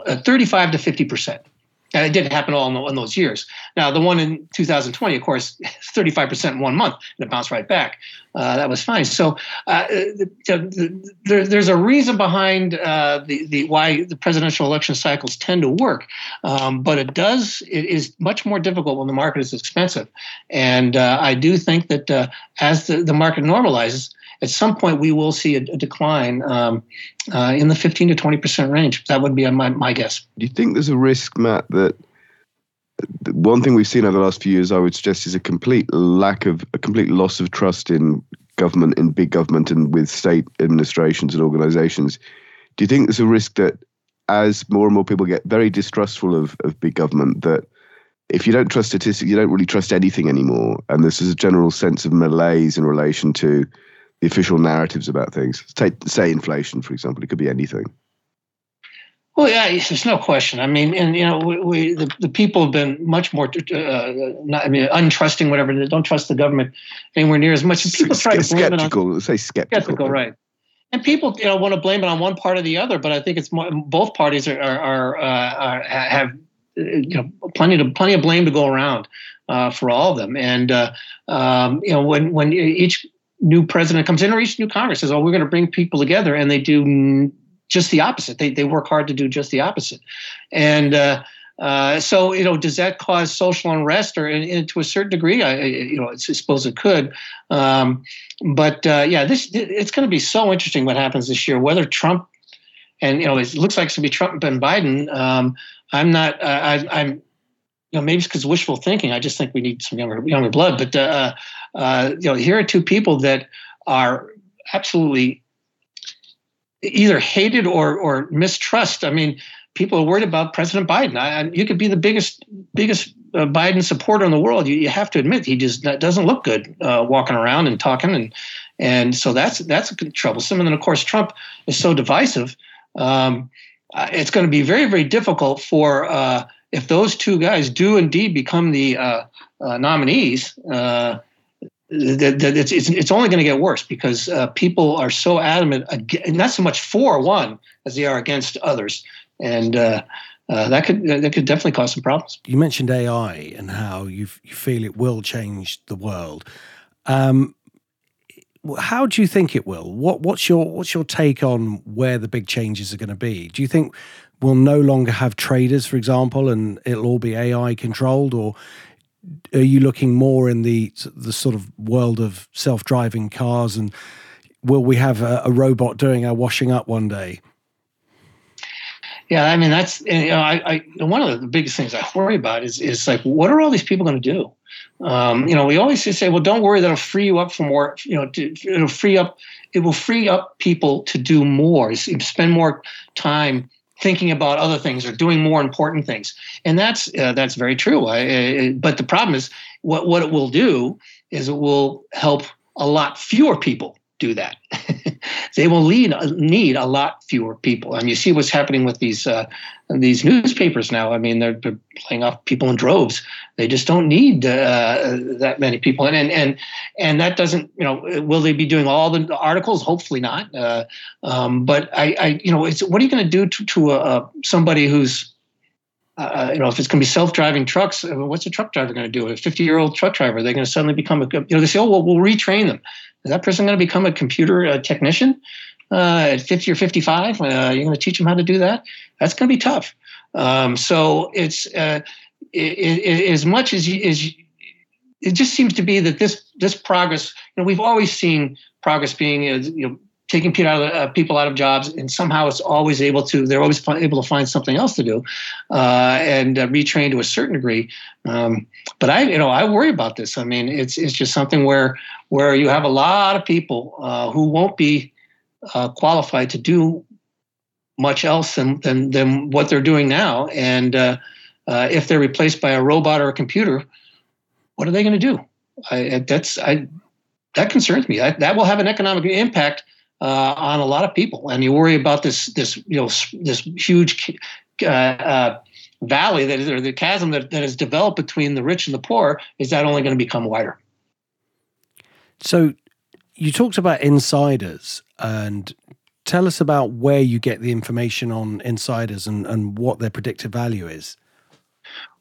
uh, 35 to 50 percent. And it didn't happen all in, in, those years. Now, the one in 2020, of course, 35% in one month, and it bounced right back. Uh, that was fine. So uh, the, the, there, there's a reason behind uh, the, the why the presidential election cycles tend to work, um, but it does it is much more difficult when the market is expensive. And uh, I do think that uh, as the, the market normalizes, at some point we will see a, a decline um, uh, in the 15 to 20 percent range. That would be my, my guess. Do you think there's a risk, Matt, that one thing we've seen over the last few years, I would suggest, is a complete lack of a complete loss of trust in government, in big government, and with state administrations and organisations. Do you think there's a risk that as more and more people get very distrustful of, of big government, that if you don't trust statistics, you don't really trust anything anymore, and there's a general sense of malaise in relation to the official narratives about things. Take, say inflation, for example. It could be anything. Well, yeah, there's no question. I mean, and you know, we, we the, the people have been much more, uh, not, I mean, untrusting, whatever. They don't trust the government anywhere near as much. And people try to blame skeptical. it on say skeptical. Skeptical, right? And people, you know, want to blame it on one part or the other. But I think it's more, both parties are, are, are, uh, are have you know plenty to plenty of blame to go around uh, for all of them. And uh, um, you know, when when each new president comes in or each new Congress says, "Oh, we're going to bring people together," and they do just the opposite. They they work hard to do just the opposite, and uh, uh, so you know, does that cause social unrest? Or in, to a certain degree, I you know, I suppose it could. Um, but uh, yeah, this it's going to be so interesting what happens this year. Whether Trump and you know, it looks like it's going to be Trump and Biden. Um, I'm not. Uh, I, I'm you know, maybe it's because wishful thinking. I just think we need some younger younger blood. But uh, uh, you know, here are two people that are absolutely either hated or or mistrust. I mean, people are worried about President Biden. I, you could be the biggest biggest uh, Biden supporter in the world. You, you have to admit he just doesn't look good uh, walking around and talking, and and so that's that's troublesome. And then of course Trump is so divisive. Um, uh, it's going to be very very difficult for uh, if those two guys do indeed become the uh, uh, nominees. that it's, it's, it's only going to get worse because people are so adamant, against, not so much for one as they are against others, and uh, that could that could definitely cause some problems. You mentioned AI and how you you feel it will change the world. Um, how do you think it will? What what's your what's your take on where the big changes are going to be? Do you think we'll no longer have traders, for example, and it'll all be AI controlled, or are you looking more in the the sort of world of self driving cars and will we have a, a, robot doing our washing up one day? Yeah, I mean that's you know I, I one of the biggest things I worry about is is like what are all these people going to do? Um, you know, we always say, well, don't worry, that'll free you up for more. You know, to, it'll free up. It will free up people to do more, spend more time thinking about other things or doing more important things, and that's uh, that's very true. I, but the problem is, what what it will do is it will help a lot fewer people do that. they will lead, need a lot fewer people. And you see what's happening with these uh, these newspapers now. I mean, they're, they're playing off people in droves. They just don't need uh, that many people, and and and and that doesn't, you know, will they be doing all the articles? Hopefully not. Uh, um, but I, I, you know, it's what are you going to do to to a, somebody who's uh, you know, if it's going to be self-driving trucks, uh, what's a truck driver going to do? A 50-year-old truck driver, they're going to suddenly become a, you know, they say, oh, well, we'll retrain them. Is that person going to become a computer technician uh, at 50 or 55? Uh, you're going to teach them how to do that? That's going to be tough. Um, so it's uh, it, it, as much as, you, as you, it just seems to be that this this progress, you know, we've always seen progress being, you know, taking people out of, uh, people out of jobs, and somehow it's always able to. They're always able to find something else to do, uh, and uh, retrain to a certain degree. Um, but I, you know, I worry about this. I mean, it's it's just something where where you have a lot of people uh, who won't be uh, qualified to do much else than than, than what they're doing now, and uh, if they're replaced by a robot or a computer, what are they going to do? I, that's I that concerns me. I, that will have an economic impact uh, on a lot of people, and you worry about this this you know this huge uh, uh, valley that is, or the chasm that, that has developed between the rich and the poor. Is that only going to become wider? So, you talked about insiders, and tell us about where you get the information on insiders and, and what their predictive value is.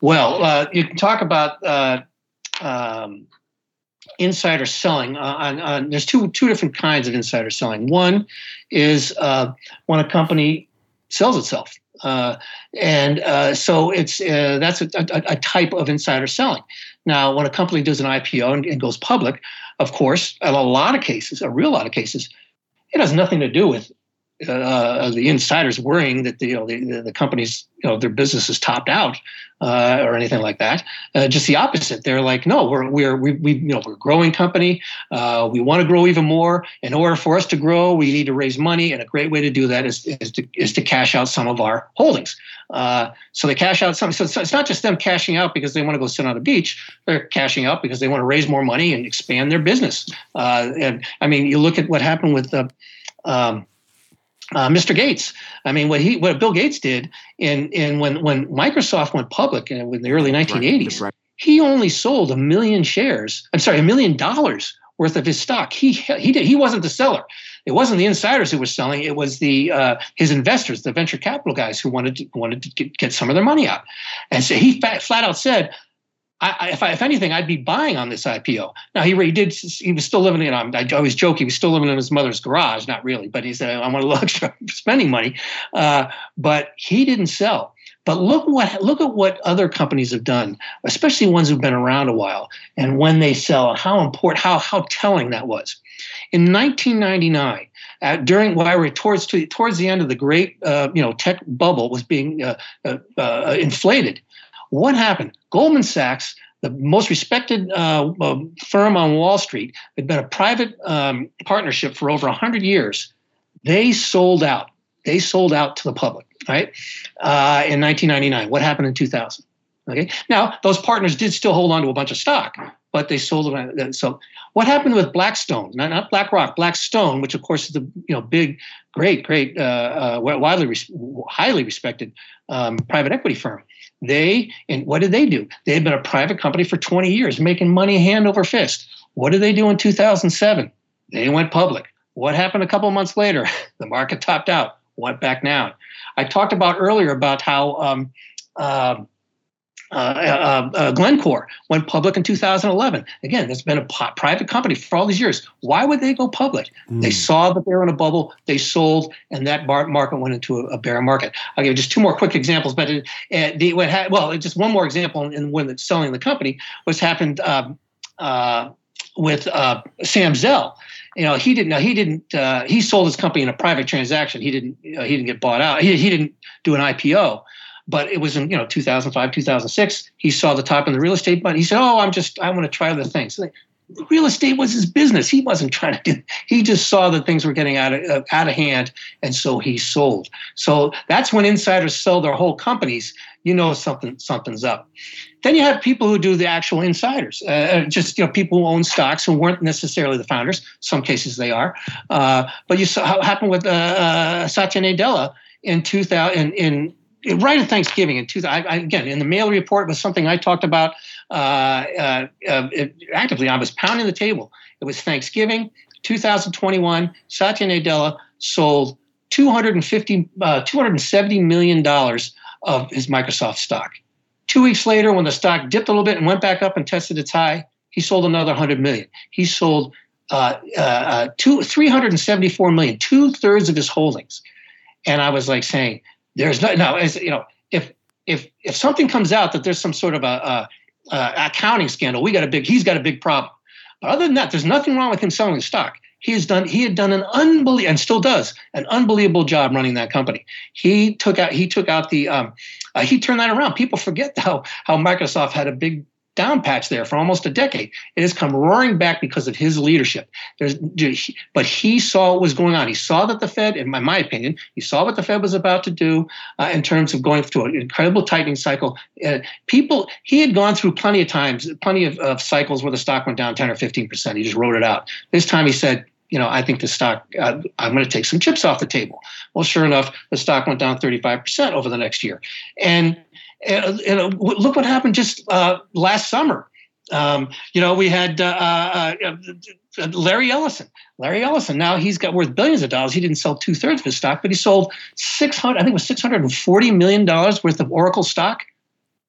Well, uh, you can talk about uh, um, insider selling. Uh, on, on, there's two two different kinds of insider selling. One is uh, when a company sells itself, uh, and uh, so it's that's a, a, a, type of insider selling. Now, when a company does an IPO and, and goes public, of course, in a lot of cases, a real lot of cases, it has nothing to do with uh, the insiders worrying that the, you know, the, the companies, you know, their business is topped out uh, or anything like that. Uh, just the opposite. They're like, no, we're we're we, we you know we're a growing company. Uh, we want to grow even more. In order for us to grow, we need to raise money, and a great way to do that is is to is to cash out some of our holdings. Uh, so they cash out some. So, it's not just them cashing out because they want to go sit on a beach. They're cashing out because they want to raise more money and expand their business. Uh, and I mean, you look at what happened with the. Um, uh, Mr. Gates. I mean, what he what Bill Gates did in in when when Microsoft went public in, in the early 1980s, right, right. he only sold a million shares. I'm sorry, a million dollars worth of his stock. He he did. He wasn't the seller. It wasn't the insiders who were selling. It was the uh, his investors, the venture capital guys who wanted to, wanted to get, get some of their money out. And so he fat, flat out said, I, if, I, if anything, I'd be buying on this IPO. Now he, he did. He was still living in. I always joke he was still living in his mother's garage. Not really, but he said I want a little spending money. Uh, but he didn't sell. But look what look at what other companies have done, especially ones who've been around a while, and when they sell, how important, how how telling that was. In 1999, uh, during while we were towards to, towards the end of the great uh, you know tech bubble was being uh, uh, uh inflated, what happened? Goldman Sachs, the most respected uh, uh, firm on Wall Street, had been a private um, partnership for over 100 years. They sold out. They sold out to the public, right? Uh, in 1999. What happened in 2000? Okay. Now those partners did still hold on to a bunch of stock, but they sold it. So what happened with Blackstone? Not, not BlackRock, Blackstone, which of course is the you know big, great, great, uh, uh, widely, highly respected um, private equity firm. They and what did they do? They had been a private company for 20 years, making money hand over fist. What did they do in 2007? They went public. What happened a couple months later? The market topped out, went back down. I talked about earlier about how um, uh, Glencore went public in 2011. Again, it's been a private company for all these years. Why would they go public? Mm. They saw that they were in a bubble, they sold, and that bar- market went into a, bear market. I'll give just two more quick examples. But it, uh, the, what ha- well, just one more example in when it's selling the company was happened um, uh, with uh, Sam Zell you know he didn't he didn't uh, he sold his company in a private transaction he didn't he didn't get bought out he, he didn't do an ipo but it was in you know 2005, 2006. He saw the top in the real estate but He said, "Oh, I'm just I want to try other things." real estate was his business. He wasn't trying to do. He just saw that things were getting out of uh, out of hand, and so he sold. So that's when insiders sell their whole companies. You know something something's up. Then you have people who do the actual insiders, uh, uh just you know people who own stocks who weren't necessarily the founders. Some cases they are, uh, but you saw how happened with uh, uh Satya Nadella in 2000 in, in right at Thanksgiving in 2000. I, again, in the Maley report was something I talked about uh, uh, uh, actively. I was pounding the table. It was Thanksgiving 2021. Satya Nadella sold 250, uh, 270 million dollars of his Microsoft stock. Two weeks later, when the stock dipped a little bit and went back up and tested its high, he sold another 100 million. He sold uh, uh, two, 374 million, two thirds of his holdings. And I was like saying, there's no, no, as, you know, if, if, if something comes out that there's some sort of a, a uh, accounting scandal. We got a big, he's got a big problem. But other than that, there's nothing wrong with him selling the stock. He has done, he had done an unbelievable, and still does an unbelievable job running that company. He took out, he took out the, um, uh, he turned that around. People forget how how Microsoft had a big down patch there for almost a decade. It has come roaring back because of his leadership. There's, but he saw what was going on. He saw that the Fed, in my, my opinion, he saw what the Fed was about to do uh, in terms of going through an incredible tightening cycle. Uh, people, he had gone through plenty of times, plenty of, of cycles where the stock went down 10 or 15 percent. He just wrote it out. This time he said, you know, I think the stock, uh, I'm going to take some chips off the table. Well, sure enough, the stock went down 35% over the next year. And and, and look what happened just uh, last summer. Um, you know, we had uh, uh, uh, Larry Ellison. Larry Ellison. Now he's got worth billions of dollars. He didn't sell two thirds of his stock, but he sold six hundred. I think it was six hundred and forty million dollars worth of Oracle stock.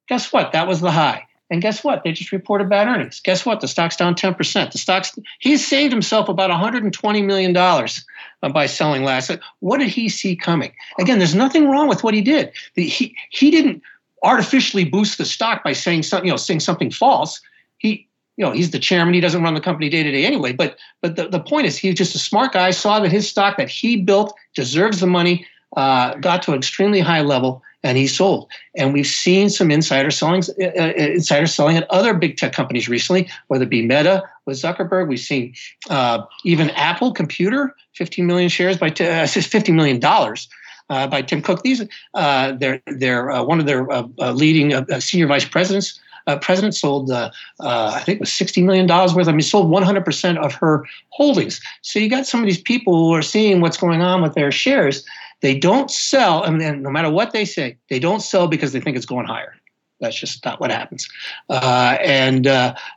Guess what? That was the high. And guess what? They just reported bad earnings. Guess what? The stock's down 10%. The stock's he's saved himself about 120 million dollars uh, by selling last. What did he see coming? Again, there's nothing wrong with what he did. He he didn't artificially boost the stock by saying something, you know, saying something false. He, you know, he's the chairman. He doesn't run the company day to day anyway. But but the, the point is, he's just a smart guy. Saw that his stock that he built deserves the money. Uh, got to an extremely high level, and he sold. And we've seen some insider selling, uh, uh, insider selling at other big tech companies recently, whether it be Meta with Zuckerberg. We've seen uh, even Apple Computer, 15 million shares by t- uh, 50 million dollars uh, by Tim Cook. These uh, they're they're uh, one of their uh, uh, leading uh, senior vice presidents. president sold, I think it was sixty million dollars worth. I mean, sold one hundred percent of her holdings. So you got some of these people who are seeing what's going on with their shares. They don't sell, I mean, no matter what they say, they don't sell because they think it's going higher. That's just not what happens. and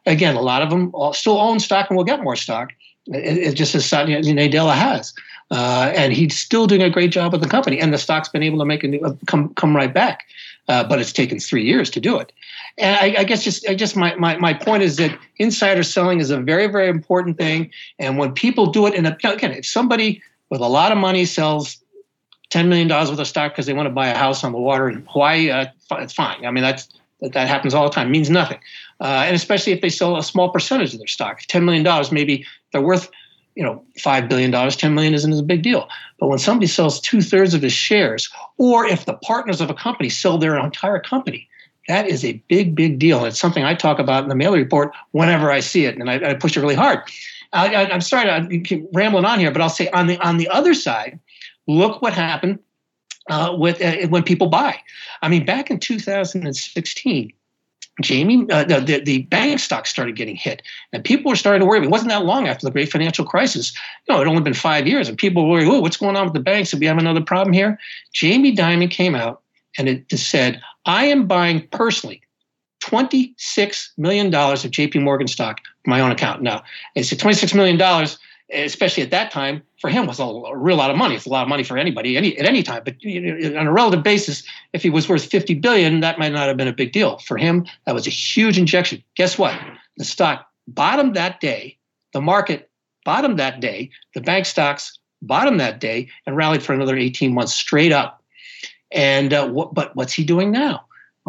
again, a lot of them still own stock and will get more stock. It, it just as Nadella has. Uh, and he's still doing a great job with the company. And the stock's been able to make a new, uh, come come right back, uh, but it's taken three years to do it. And I, I, guess just I just my, my my point is that insider selling is a very very important thing. And when people do it, and again, if somebody with a lot of money sells ten million dollars worth of stock because they want to buy a house on the water in Hawaii, uh, it's fine. I mean that's that, that happens all the time. It means nothing, uh, and especially if they sell a small percentage of their stock. Ten million dollars, maybe they're worth you know, $5 billion, 10 million isn't a big deal. But when somebody sells two thirds of his shares, or if the partners of a company sell their entire company, that is a big, big deal. It's something I talk about in the Maley report whenever I see it. And I, I push it really hard. I, am sorry to keep rambling on here, but I'll say on the, on the other side, look what happened uh, with uh, when people buy. I mean, back in 2016, Jamie, uh, the, the bank stocks started getting hit, and people were starting to worry. It wasn't that long after the great financial crisis. You know, it only been five years, and people were worried, oh, what's going on with the banks? Did we have another problem here? Jamie Dimon came out and it said, I am buying personally $26 million of JP Morgan stock for my own account. Now, it's $26 million especially at that time, for him was a, real lot of money. It's a lot of money for anybody any, at any time. But you know, on a relative basis, if he was worth 50 billion, that might not have been a big deal. For him, that was a huge injection. Guess what? The stock bottomed that day. The market bottomed that day. The bank stocks bottomed that day and rallied for another 18 months straight up. And uh, what, but what's he doing now?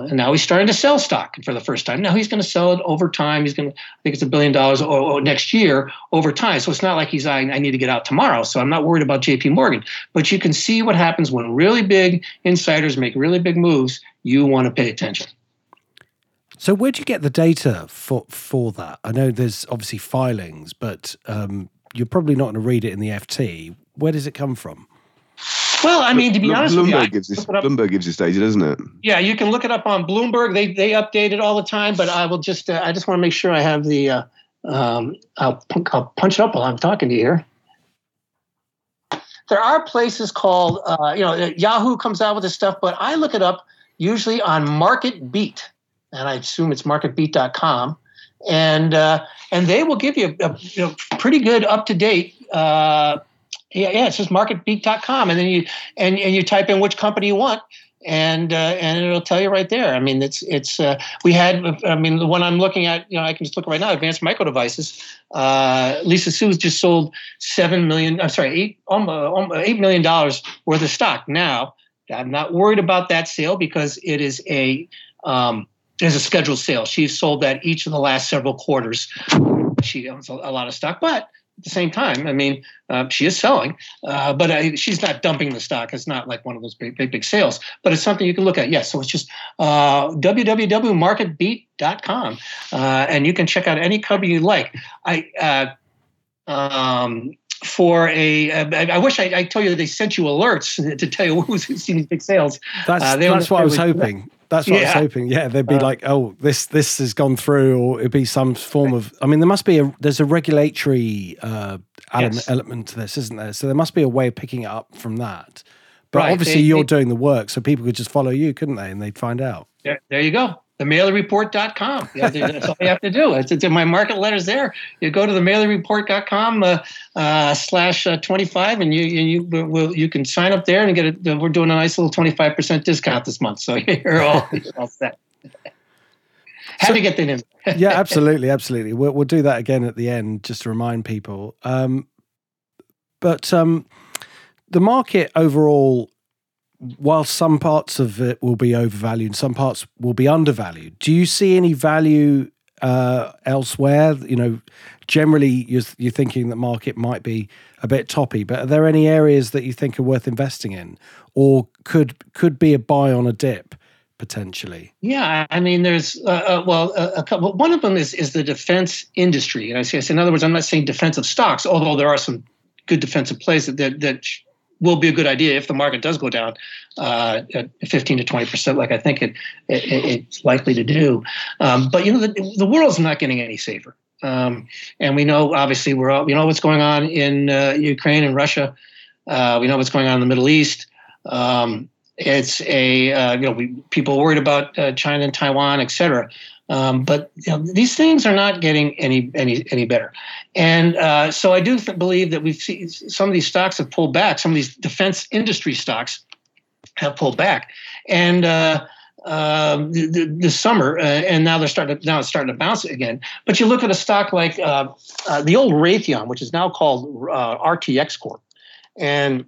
And now he's starting to sell stock for the first time. Now he's going to sell it over time. He's going to, I think it's a billion dollars next year over time. So it's not like he's, I, I need to get out tomorrow. So I'm not worried about JP Morgan. But you can see what happens when really big insiders make really big moves. You want to pay attention. So where do you get the data for for that? I know there's obviously filings, but um, you're probably not going to read it in the FT. Where does it come from? Well, I mean, to be Bloomberg honest with you, I gives this, look it up- Bloomberg gives this data, doesn't it? yeah, you can look it up on Bloomberg. They they update it all the time, but I will just uh, I just want to make sure I have the uh, um, I'll, I'll punch it up while I'm talking to you here. There are places called uh, you know Yahoo comes out with this stuff, but I look it up usually on Market Beat, and I assume it's marketbeat.com, and uh, and they will give you a, you know pretty good up to date. Uh, yeah, yeah, it's just marketbeat.com, and then you and and you type in which company you want, and uh, and it'll tell you right there. I mean, it's it's uh, we had. I mean, the one I'm looking at, you know, I can just look right now. Advanced Micro Devices. Uh, Lisa Su's just sold seven million. I'm sorry, eight almost eight million dollars worth of stock. Now, I'm not worried about that sale because it is a um, is a scheduled sale. She's sold that each of the last several quarters. She owns a lot of stock, but at the same time, I mean, uh, she is selling, uh, but I, she's not dumping the stock. It's not like one of those big, big, big sales, but it's something you can look at. Yes, so it's just uh, www.marketbeat.com, uh, and you can check out any company you like. I uh, um, for a, I, I wish I, I told you they sent you alerts to tell you who's seen these big sales. That's Uh, that's what I was that. hoping. That's what I was hoping. Yeah, they'd be Uh, like, "Oh, this this has gone through," or it'd be some form of. I mean, there must be a there's a regulatory uh, element, Yes. element to this, isn't there? So there must be a way of picking it up from that. But Right, obviously, they- you're they- doing the work, so people could just follow you, couldn't they? And they'd find out. There, there you go. TheMaleyReport.com. Yeah, that's all you have to do. It's, it's my market letters there. You go to TheMaleyReport.com uh, uh, slash uh, 25 and you you you, will, you can sign up there and get it. We're doing a nice little 25% discount this month. So you're all, you're all set. Had So- to get that in. yeah, absolutely, absolutely. We'll, we'll do that again at the end just to remind people. Um, but um, the market overall, while some parts of it will be overvalued, some parts will be undervalued. Do you see any value uh, elsewhere? You know, generally you're, you're thinking that market might be a bit toppy, but are there any areas that you think are worth investing in, or could could be a buy on a dip potentially? Yeah, I mean, there's uh, uh, well, a, couple. One of them is is the defense industry, and I say, in other words, I'm not saying defensive stocks, although there are some good defensive plays that that, that will be a good idea if the market does go down uh, at 15 to 20 percent, like I think it, it it's likely to do. Um, but you know, the, the world's not getting any safer, um, and we know obviously we're all, we know what's going on in uh, Ukraine and Russia. Uh, we know what's going on in the Middle East. Um, it's a uh, you know we people worried about uh, China and Taiwan, et cetera. Um, but you know, these things are not getting any any any better, and uh, so I do th- believe that we've seen some of these stocks have pulled back. Some of these defense industry stocks have pulled back, and uh, th- this summer, uh, and now they're starting to, now it's starting to bounce again. But you look at a stock like uh, uh, the old Raytheon, which is now called uh, RTX Corp, and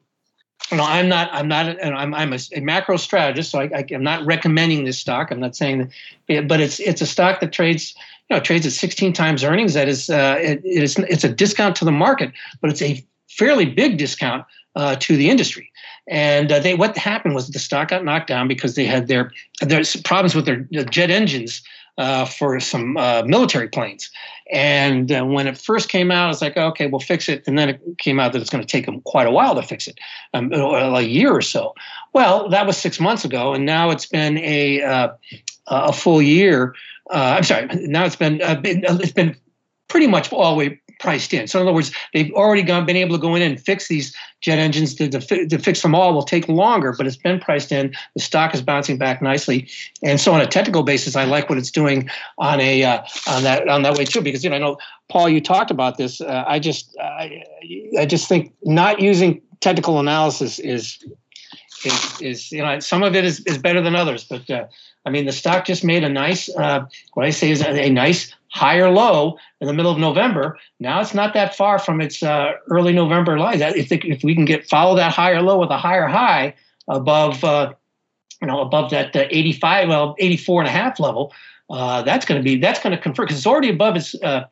know, I'm not, I'm not, and I'm, I'm a, a macro strategist, so I, am not recommending this stock. I'm not saying that, but it's, it's a stock that trades, you know, trades at 16 times earnings. That is, uh, it, it is, it's a discount to the market, but it's a fairly big discount uh, to the industry. And uh, they, what happened was the stock got knocked down because they had their, there's problems with their jet engines uh, for some uh, military planes. And uh, when it first came out, it's like, okay, we'll fix it. And then it came out that it's going to take them quite a while to fix it, um, a year or so. Well, that was six months ago, and now it's been a uh, a full year. Uh, I'm sorry, now it's been, uh, been it's been pretty much all the way priced in. So in other words, they've already gone, been able to go in and fix these jet engines. To, to, to fix them all will take longer, but it's been priced in. The stock is bouncing back nicely, and so on a technical basis, I like what it's doing on a uh, on that on that way too. Because you know, I know Paul, you talked about this. Uh, I just I, I just think not using technical analysis is is, is you know some of it is, is better than others, but. Uh, I mean, the stock just made a nice, uh, what I say is a, a, nice higher low in the middle of November. Now it's not that far from its uh, early November line. If, if we can get follow that higher low with a higher high above, uh, you know, above that uh, 85, well, 84 and a half level, uh, that's going to be that's going to confirm because it's already above its uh,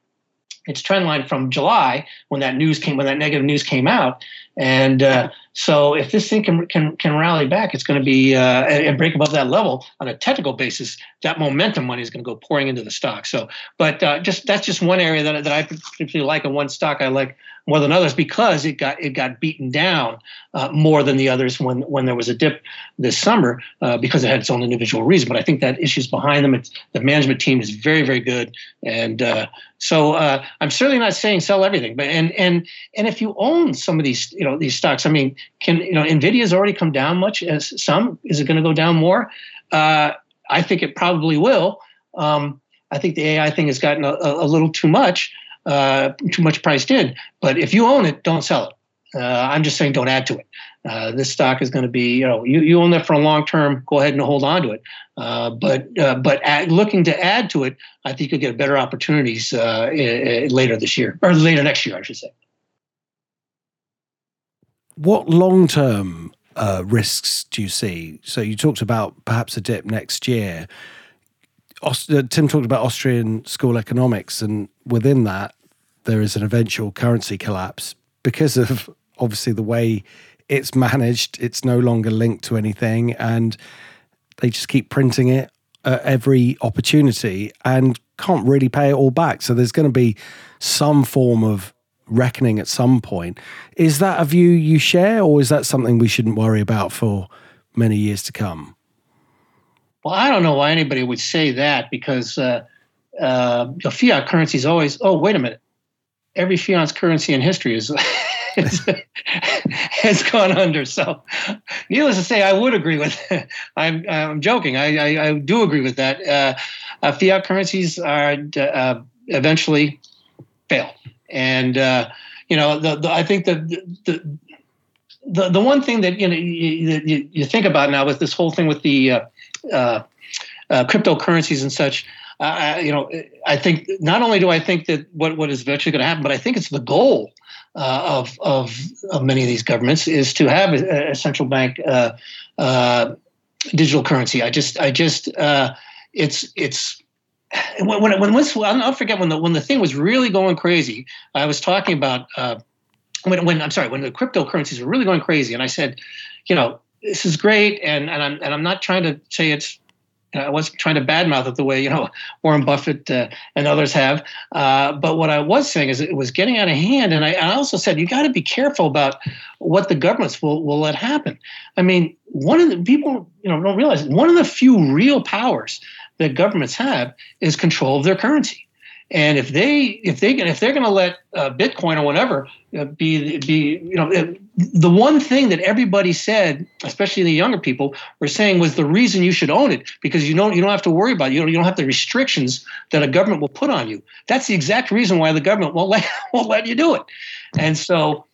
its trend line from July when that news came when that negative news came out, And uh, so, if this thing can can can rally back, it's going to be uh, and break above that level on a technical basis. That momentum money is going to go pouring into the stock. So, but uh, just that's just one area that that I particularly like, and one stock I like more than others because it got it got beaten down uh, more than the others when when there was a dip this summer uh, because it had its own individual reason. But I think that issues behind them. It's, the management team is very very good, and uh, so uh, I'm certainly not saying sell everything. But and and and if you own some of these you know these stocks, I mean, can you know Nvidia's already come down much as some? Is it going to go down more? Uh, I think it probably will. Um, I think the AI thing has gotten a, a little too much uh, too much priced in. But if you own it, don't sell it. Uh, I'm just saying don't add to it. Uh, this stock is going to be, you know, you, you own it for a long term. Go ahead and hold on to it. Uh, but uh, but looking to add to it, I think you'll get better opportunities uh, later this year or later next year, I should say. What long term uh, risks do you see? So you talked about perhaps a dip next year. Uh, Tim talked about Austrian school economics, and within that, there is an eventual currency collapse because of obviously the way it's managed. It's no longer linked to anything, and they just keep printing it at every opportunity and can't really pay it all back. So there's going to be some form of reckoning at some point. Is that a view you share, or is that something we shouldn't worry about for many years to come? Well, I don't know why anybody would say that because uh, uh, the fiat currency is always. Oh, wait a minute! Every fiat currency in history is has gone under. So, needless to say, I would agree with. I'm I'm joking. I I, I do agree with that. Uh, uh fiat currencies are uh, eventually fail, and uh, you know the, the I think that the, the the one thing that you know you, you, you think about now with this whole thing with the uh, uh, uh, cryptocurrencies and such. Uh, you know, I think not only do I think that what, what is eventually going to happen, but I think it's the goal uh, of, of, of many of these governments is to have a, a central bank uh, uh, digital currency. I just I just it's it's when when, when once I'll forget when the when the thing was really going crazy. I was talking about when when I'm sorry when the cryptocurrencies were really going crazy, and I said, you know, this is great, and and I'm and I'm not trying to say it's. I wasn't trying to badmouth it the way you know Warren Buffett uh, and others have, uh, but what I was saying is it was getting out of hand, and I, I also said you got to be careful about what the governments will will let happen. I mean, one of the people you know don't realize one of the few real powers that governments have is control of their currency. And if they if they can if they're going to let uh, Bitcoin or whatever uh, be be you know the one thing that everybody said, especially the younger people, were saying was the reason you should own it because you don't you don't have to worry about it. you don't you don't have the restrictions that a government will put on you. That's the exact reason why the government won't let won't let you do it. And so.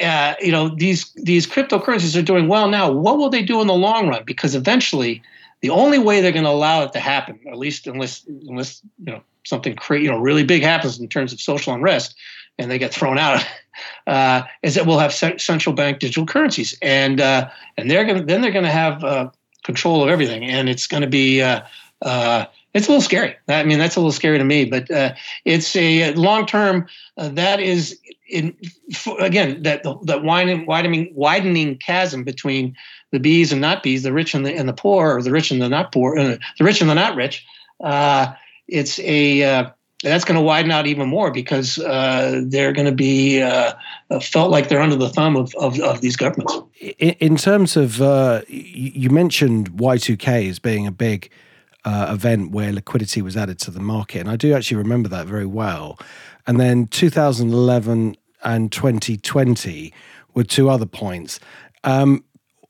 Uh, you know these these cryptocurrencies are doing well now. What will they do in the long run? Because eventually, the only way they're going to allow it to happen, at least unless unless you know something you know really big happens in terms of social unrest and they get thrown out uh, is that we'll have central bank digital currencies and uh, and they're going then they're going to have uh, control of everything and it's going to be uh, uh, it's a little scary. I mean, that's a little scary to me, but uh, it's a long term. that is, in, again, that that widening, widening, widening chasm between the bees and not bees, the rich and the and the poor, or the rich and the not poor, the rich and the not rich it's a uh, that's going to widen out even more because uh, they're going to be uh, uh, felt like they're under the thumb of, of, of these governments. In, terms of, uh, you mentioned Y2K as being a big uh, event where liquidity was added to the market, and I do actually remember that very well. And then 2011 and 2020 were two other points. Um,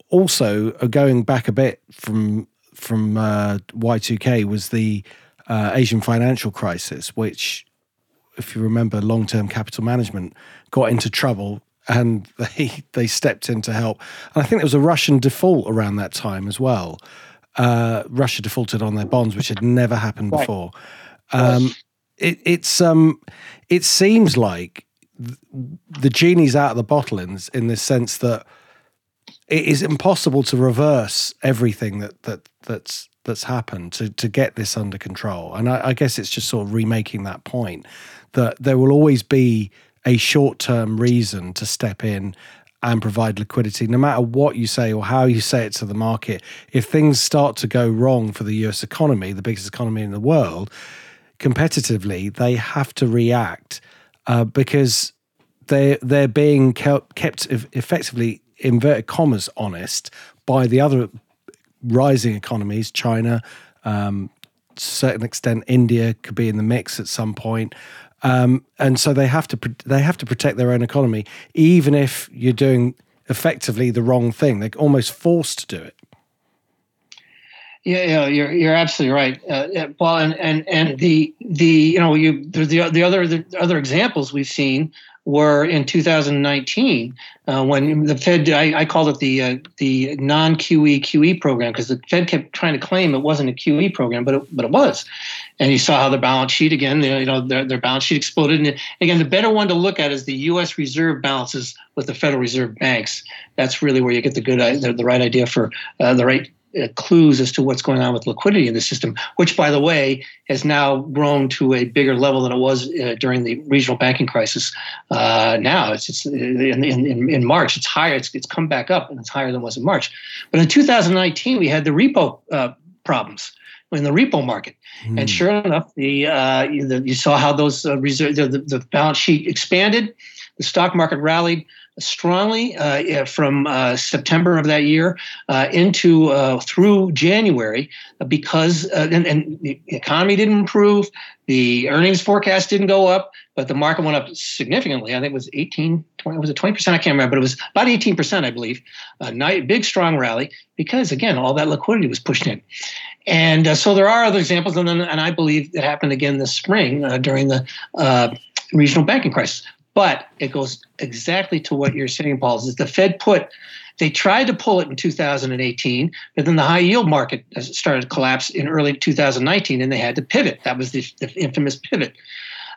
also, going back a bit from from Y2K was the uh, Asian financial crisis, which, if you remember, long term capital management got into trouble and they they stepped in to help. And I think there was a Russian default around that time as well. Uh, Russia defaulted on their bonds, which had never happened right. before. Um, it, it's um, it seems like the genie's out of the bottle in in this sense that it is impossible to reverse everything that that that's that's happened to to get this under control. And I, I guess it's just sort of remaking that point that there will always be a short term reason to step in and provide liquidity, no matter what you say or how you say it to the market. If things start to go wrong for the US economy, the biggest economy in the world, competitively, they have to react uh, because they they're being kept effectively inverted commas honest by the other rising economies, China, um, to a certain extent India could be in the mix at some point. Um, and so they have to they have to protect their own economy, even if you're doing effectively the wrong thing. They're almost forced to do it. Yeah, yeah, you're you're absolutely right, uh, Paul. And and and the the you know you the the other the other examples we've seen were in 2019 uh, when the Fed I, I called it the uh, the non QE QE program because the Fed kept trying to claim it wasn't a QE program, but it, but it was, and you saw how the balance sheet again you know their, their balance sheet exploded. And again, the better one to look at is the U.S. Reserve balances with the Federal Reserve banks. That's really where you get the good the, the right idea for uh, the right clues as to what's going on with liquidity in the system, which, by the way, has now grown to a bigger level than it was uh, during the regional banking crisis. Uh, now it's, it's uh, in, in, in, March, it's higher. It's, it's come back up and it's higher than it was in March. But in 2019, we had the repo uh, problems in the repo market. Mm. And sure enough, the, uh, the, you saw how those uh, reserve the, the, balance sheet expanded. The stock market rallied strongly uh, from uh, September of that year uh, into uh, through January because uh, and, and, the economy didn't improve, the earnings forecast didn't go up, but the market went up significantly. I think it was 18, 20, was it 20 percent? I can't remember, but it was about 18 percent, I believe. A big strong rally because again, all that liquidity was pushed in. And uh, so there are other examples, and, and I believe it happened again this spring during the regional banking crisis. But it goes exactly to what you're saying, Paul. Is the Fed put they tried to pull it in 2018, but then the high yield market started to collapse in early 2019, and they had to pivot. That was the, the infamous pivot.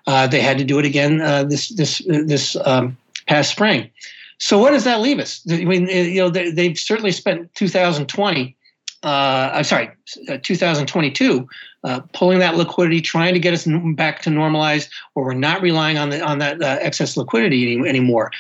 Uh, they had to do it again uh, this this this um, past spring. So what does that leave us? I mean, you know, they, have certainly spent 2020 uh, I'm sorry, uh, 2022, uh, pulling that liquidity, trying to get us back to normalized, where we're not relying on the on that uh, excess liquidity any, anymore,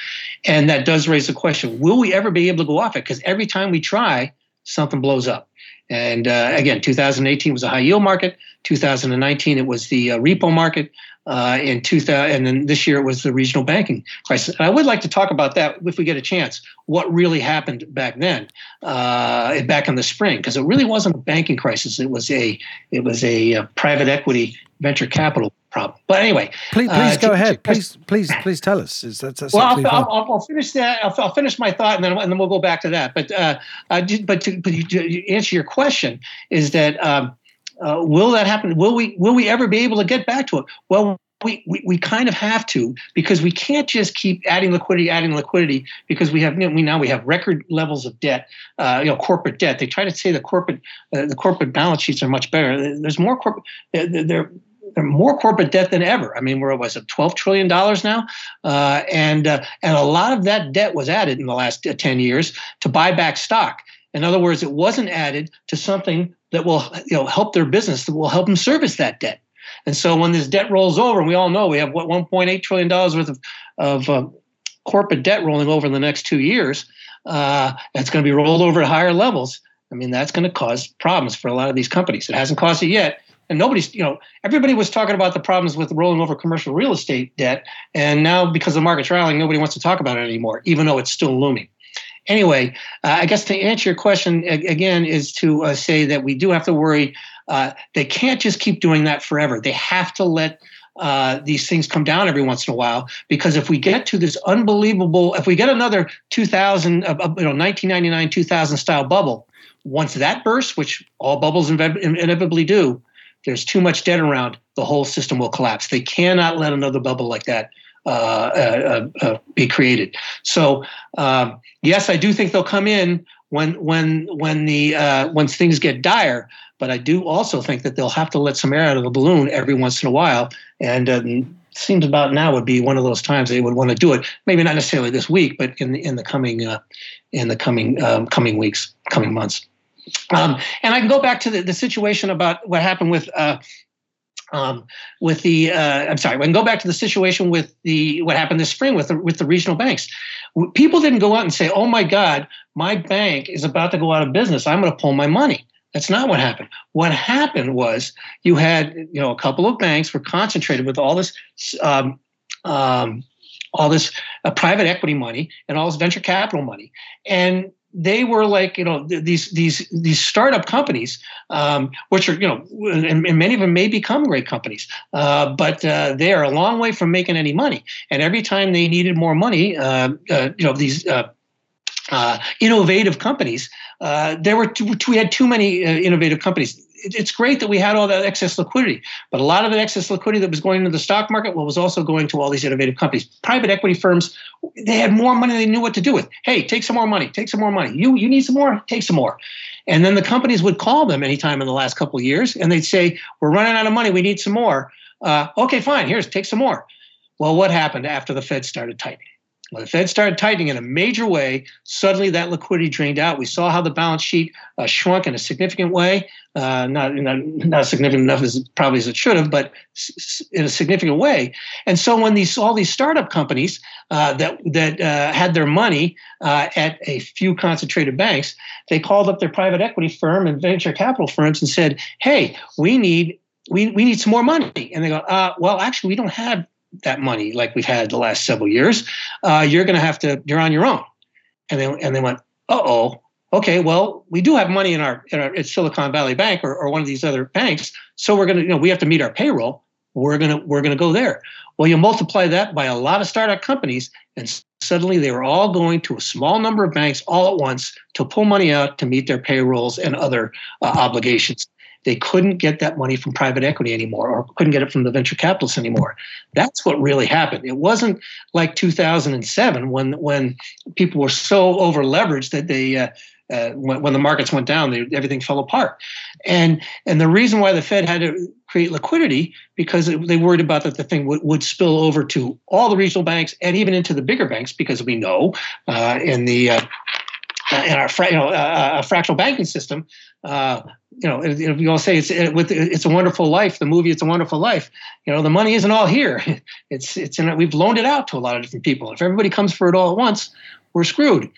and that does raise the question: Will we ever be able to go off it? Because every time we try, something blows up. And uh, again, 2018 was a high yield market. 2019 it was the uh, repo market uh, in 2000, and then this year it was the regional banking crisis. And I would like to talk about that if we get a chance. What really happened back then, uh, back in the spring, because it really wasn't a banking crisis. It was a it was a, a uh, private equity venture capital problem. But anyway, please, uh, please uh, go to, ahead. Please, please, please tell us. Is that, that's well, I'll, I'll, I'll, finish that. I'll, I'll, finish my thought, and then and then we'll go back to that. But uh, uh, but to, but to answer your question is that. Um, uh, will that happen? Will we will we ever be able to get back to it? Well, we, we, we kind of have to because we can't just keep adding liquidity, adding liquidity because we have you know, we now we have record levels of debt, uh, you know, corporate debt. They try to say the corporate uh, the corporate balance sheets are much better. There's more corporate. They're, they're more corporate debt than ever. I mean, where was it, twelve trillion dollars now, uh, and uh, and a lot of that debt was added in the last uh, ten years to buy back stock. In other words, it wasn't added to something that will you know help their business that will help them service that debt. And so when this debt rolls over, and we all know we have what 1.8 trillion dollars worth of of uh, corporate debt rolling over in the next two years, uh, it's going to be rolled over at higher levels. I mean, that's going to cause problems for a lot of these companies. It hasn't caused it yet. And nobody's, you know, everybody was talking about the problems with rolling over commercial real estate debt. And now, because the market's rallying, nobody wants to talk about it anymore, even though it's still looming. Anyway, uh, I guess to answer your question again is to uh, say that we do have to worry. Uh, they can't just keep doing that forever. They have to let uh, these things come down every once in a while because if we get to this unbelievable, if we get another 2000, uh, you know, 1999, 2000 style bubble, once that bursts, which all bubbles inevitably do, there's too much debt around, the whole system will collapse. They cannot let another bubble like that uh, uh, uh, be created. So um, yes, I do think they'll come in when when when the uh, once things get dire. But I do also think that they'll have to let some air out of the balloon every once in a while. And um, seems about now would be one of those times they would want to do it. Maybe not necessarily this week, but in the in the coming uh, in the coming um, coming weeks, coming months. Um, and I can go back to the, the situation about what happened with uh, um, with the uh, I'm sorry, we can go back to the situation with the what happened this spring with the, with the regional banks. People didn't go out and say, "Oh my God, my bank is about to go out of business. I'm going to pull my money." That's not what happened. What happened was you had you know a couple of banks were concentrated with all this um, um, all this uh, private equity money and all this venture capital money, and they were like you know these these these startup companies um, which are you know and, and, many of them may become great companies uh, but uh, they are a long way from making any money. And every time they needed more money uh, uh you know these uh, uh, innovative companies there were too, we had too many innovative companies it's great that we had all that excess liquidity, but a lot of the excess liquidity that was going into the stock market well, was also going to all these innovative companies. Private equity firms, they had more money than they knew what to do with. Hey, take some more money, take some more money. You you need some more, take some more. And then the companies would call them anytime in the last couple of years, and they'd say, "We're running out of money. We need some more." Uh, okay, fine. Here's take some more. Well, what happened after the Fed started tightening? When the Fed started tightening in a major way, suddenly that liquidity drained out. We saw how the balance sheet uh, shrunk in a significant way, uh, not, not, not significant enough as probably as it should have, but in a significant way. And so when these all these startup companies uh, that that uh, had their money uh, at a few concentrated banks, they called up their private equity firm and venture capital firms and said, "Hey, we need." We, we need some more money. And they go, uh, well, actually, we don't have that money like we've had the last several years. Uh, you're going to have to. You're on your own." And they and they went, "Uh oh." Okay, well, we do have money in our, in our at Silicon Valley Bank or, or one of these other banks, so we're gonna, you know, we have to meet our payroll. We're gonna we're gonna go there. Well, you multiply that by a lot of startup companies, and suddenly they were all going to a small number of banks all at once to pull money out to meet their payrolls and other uh, obligations. They couldn't get that money from private equity anymore or couldn't get it from the venture capitalists anymore. That's what really happened. It wasn't like 2007 when when people were so over leveraged that they uh, uh, when, when, the markets went down, they, everything fell apart. And and the reason why the Fed had to create liquidity because it, they worried about that the thing would, would spill over to all the regional banks and even into the bigger banks because we know uh, in the uh, in our you know, uh, fractional banking system, uh, you know, you all say it's it, with it's a wonderful life, the movie It's a Wonderful Life, you know, the money isn't all here. It's it's in we've loaned it out to a lot of different people. If everybody comes for it all at once, we're screwed.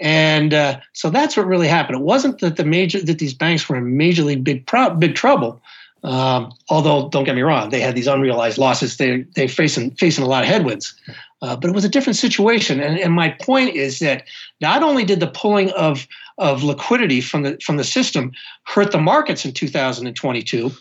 And uh, so that's what really happened. It wasn't that the major that these banks were in majorly big pro- big trouble. Um, although don't get me wrong, they had these unrealized losses. They they facing facing a lot of headwinds. Uh, but it was a different situation. And, and my point is that not only did the pulling of, of liquidity from the, from the system hurt the markets in 2022,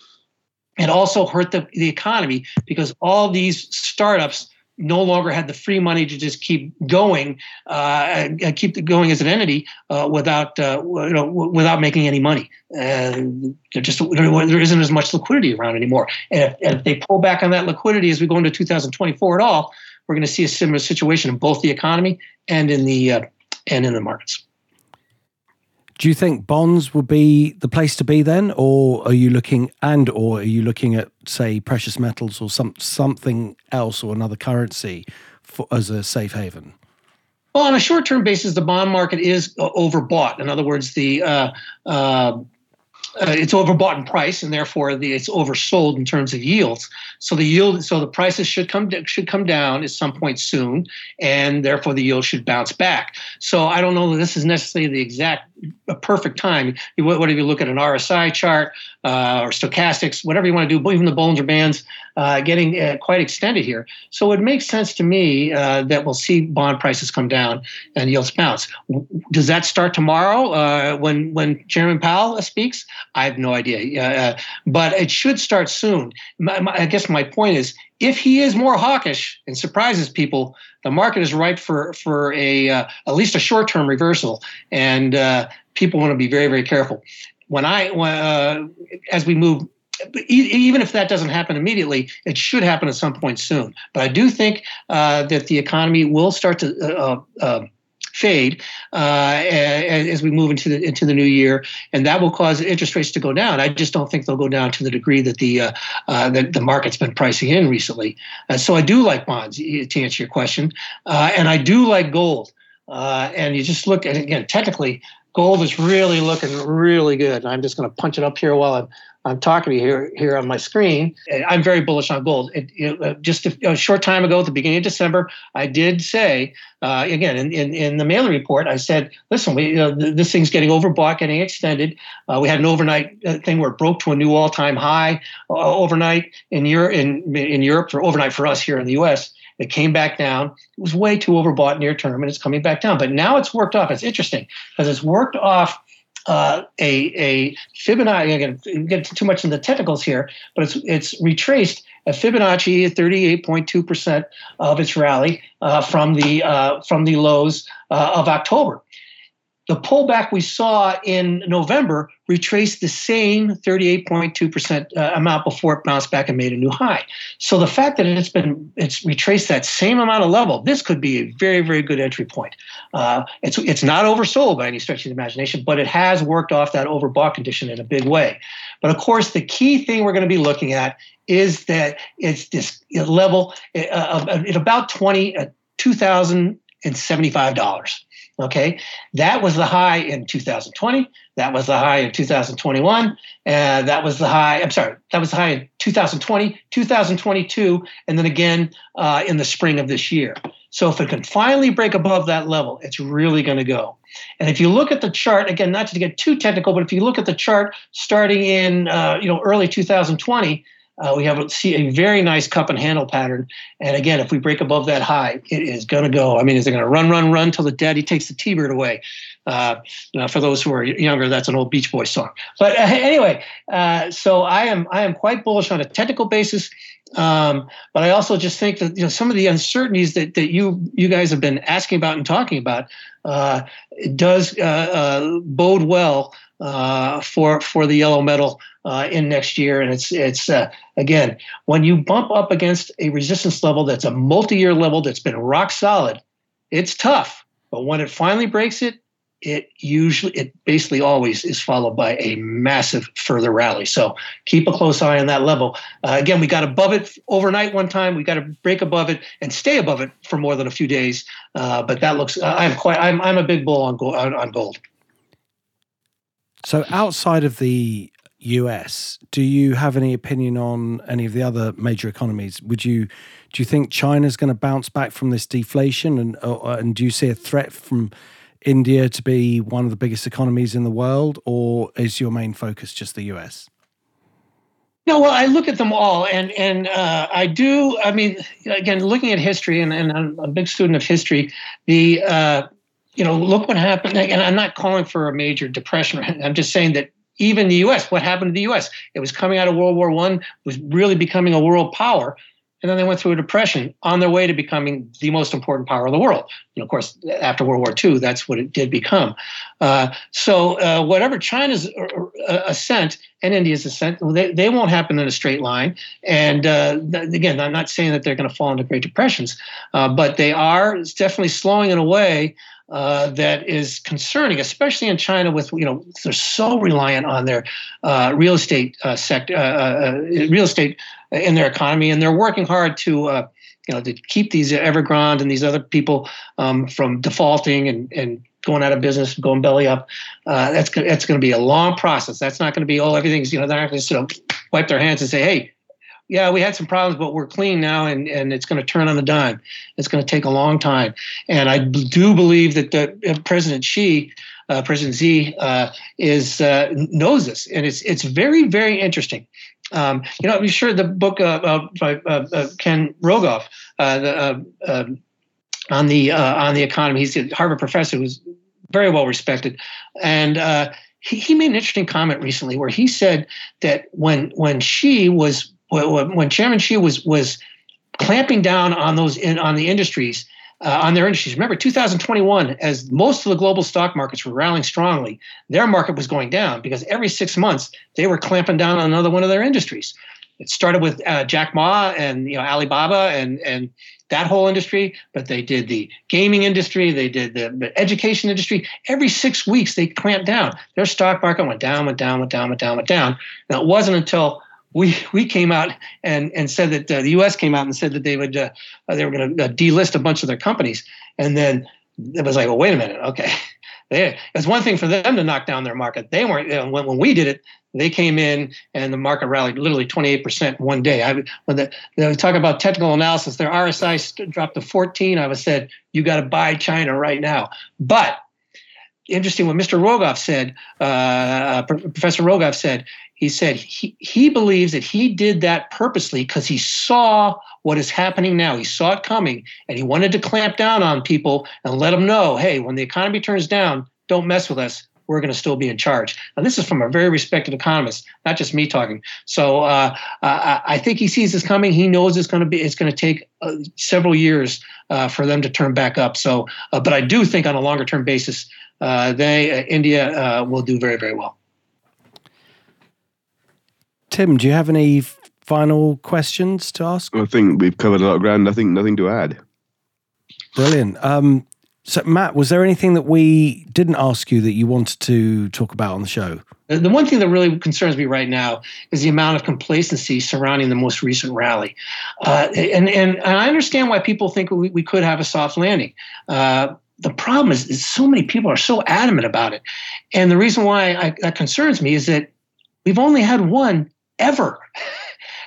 and also hurt the, the economy because all these startups no longer had the free money to just keep going uh, and keep going as an entity uh, without uh, you know without making any money. And just there isn't as much liquidity around anymore. And if, if, they pull back on that liquidity as we go into 2024 at all, we're going to see a similar situation in both the economy and in the uh, and in the markets. Do you think bonds will be the place to be then, or are you looking and or are you looking at say precious metals or some something else or another currency for, as a safe haven? Well, on a short-term basis, the bond market is uh, overbought. In other words, the uh, uh, uh, it's overbought in price, and therefore the, it's oversold in terms of yields. So the yield, so the prices should come should come down at some point soon, and therefore the yield should bounce back. So I don't know that this is necessarily the exact a perfect time. Whether you look at an RSI chart uh, or stochastics, whatever you want to do, even the Bollinger Bands uh, getting uh, quite extended here. So it makes sense to me uh, that we'll see bond prices come down and yields bounce. Does that start tomorrow uh, when when Chairman Powell speaks? I have no idea, uh, but it should start soon. My, my, I guess my point is, if he is more hawkish and surprises people, the market is ripe for for a uh, at least a short term reversal, and uh, people want to be very very careful. When I uh, as we move. Even if that doesn't happen immediately, it should happen at some point soon. But I do think uh, that the economy will start to uh, uh, fade uh, as we move into the into the new year, and that will cause interest rates to go down. I just don't think they'll go down to the degree that the uh, uh, that the market's been pricing in recently. Uh, so I do like bonds to answer your question, uh, and I do like gold. Uh, and you just look at again technically, gold is really looking really good. I'm just going to punch it up here while I'm I'm talking to you here here on my screen. I'm very bullish on gold. It, you know, just a, a, short time ago, at the beginning of December, I did say uh, again in, in, in the Maley report, I said, listen, we, uh, this thing's getting overbought, getting extended. Uh, we had an overnight uh, thing where it broke to a new all-time high uh, overnight in Europe. In, in Europe, or overnight for us here in the U.S. It came back down. It was way too overbought near term, and it's coming back down. But now it's worked off. It's interesting because it's worked off uh, a a Fibonacci. Again, get too much in the technicals here, but it's it's retraced a Fibonacci 38.2 percent of its rally uh, from the uh, from the lows uh, of October. The pullback we saw in November retraced the same 38.2% uh, amount before it bounced back and made a new high. So the fact that it's been it's retraced that same amount of level, this could be a very very good entry point. Uh, it's it's not oversold by any stretch of the imagination, but it has worked off that overbought condition in a big way. But of course, the key thing we're going to be looking at is that it's this level uh, at about 20 uh, $2,075. Okay, that was the high in 2020. That was the high in 2021. And that was the high, I'm sorry, that was the high in 2020, 2022, and then again uh, in the spring of this year. So if it can finally break above that level, it's really going to go. And if you look at the chart, again, not to get too technical, but if you look at the chart starting in uh, you know early 2020, uh, we have a, see a very nice cup and handle pattern. And again, if we break above that high, it is going to go. I mean, is it going to run, run, run till the daddy takes the T-bird away? Uh, uh, for those who are younger, that's an old Beach Boys song. But uh, anyway, uh, so I am I am quite bullish on a technical basis. Um, but I also just think that you know some of the uncertainties that, that you you guys have been asking about and talking about uh, does bode well uh, for for the yellow metal uh, in next year. And it's it's uh, again when you bump up against a resistance level that's a multi-year level that's been rock solid, it's tough. But when it finally breaks it, it usually it basically always is followed by a massive further rally. So keep a close eye on that level. Uh, again we got above it overnight one time. We got to break above it and stay above it for more than a few days. Uh, but that looks i'm quite I'm, I'm a big bull on gold, on, on gold so outside of the US, do you have any opinion on any of the other major economies? Would you do you think China's going to bounce back from this deflation, and uh, and do you see a threat from India to be one of the biggest economies in the world, or is your main focus just the US? No, well, I look at them all, and and uh, I do. I mean, again, looking at history, and, and I'm a big student of history. The uh, you know, look what happened. And I'm not calling for a major depression. I'm just saying that even the U.S. What happened to the U.S.? It was coming out of World War One, was really becoming a world power, and then they went through a depression on their way to becoming the most important power in the world. And of course, after World War II, that's what it did become. Uh, so uh, whatever China's uh, uh, ascent and India's ascent, they, they won't happen in a straight line. And uh, again, I'm not saying that they're going to fall into Great Depressions, but they are definitely slowing in a way uh, that is concerning, especially in China. With you know, they're so reliant on their uh, real estate uh, sector, uh, uh, real estate in their economy, and they're working hard to you know to keep these Evergrande and these other people um, from defaulting and and going out of business, going belly up. that's that's going to be a long process. That's not going to be oh everything's you know they're not going to sort of wipe their hands and say hey yeah, we had some problems, but we're clean now, and, and it's going to turn on a dime. It's going to take a long time. And I do believe that the, uh, President Xi, uh, President Xi, uh, is uh, knows this, and it's it's very very interesting. Um, you know, I'm sure the book uh, uh, by Ken Rogoff the, um, on the on the economy. He's a Harvard professor who's very well respected, and he, he made an interesting comment recently where he said that when when Xi was when Chairman Xi was was clamping down on those in, on the industries, uh, on their industries. Remember, 2021, as most of the global stock markets were rallying strongly, their market was going down because every six months they were clamping down on another one of their industries. It started with uh, Jack Ma and you know Alibaba and and that whole industry, but they did the gaming industry, they did the, the education industry. Every six weeks they clamped down. Their stock market went down, went down, went down, went down, went down. Now it wasn't until we we came out and and said that uh, the U.S. came out and said that they would uh, they were going to uh, delist a bunch of their companies, and then it was like, well, wait a minute, okay, they, it's one thing for them to knock down their market. They weren't, you know, when, when we did it, they came in and the market rallied literally 28% one day. I, when the, they talk about technical analysis, their RSI dropped to 14. I was said, you got to buy China right now. But interesting what Mr. Rogoff said, uh, uh Professor Rogoff said, he said he, he believes that he did that purposely because he saw what is happening now. He saw it coming and he wanted to clamp down on people and let them know hey, when the economy turns down, don't mess with us. We're going to still be in charge. And this is from a very respected economist, not just me talking. So uh, I, I, think he sees this coming. He knows it's going to be it's going to take uh, several years uh, for them to turn back up. So, uh, but I do think on a longer term basis, uh, they uh, India will do very very well. Tim, do you have any final questions to ask? I think we've covered a lot of ground. Nothing, nothing to add. Brilliant. Um, so, Matt, was there anything that we didn't ask you that you wanted to talk about on the show? The one thing that really concerns me right now is the amount of complacency surrounding the most recent rally. Uh, and, and, I understand why people think we, we could have a soft landing. Uh, the problem is, is, so many people are so adamant about it. And the reason why I, that concerns me is that we've only had one ever.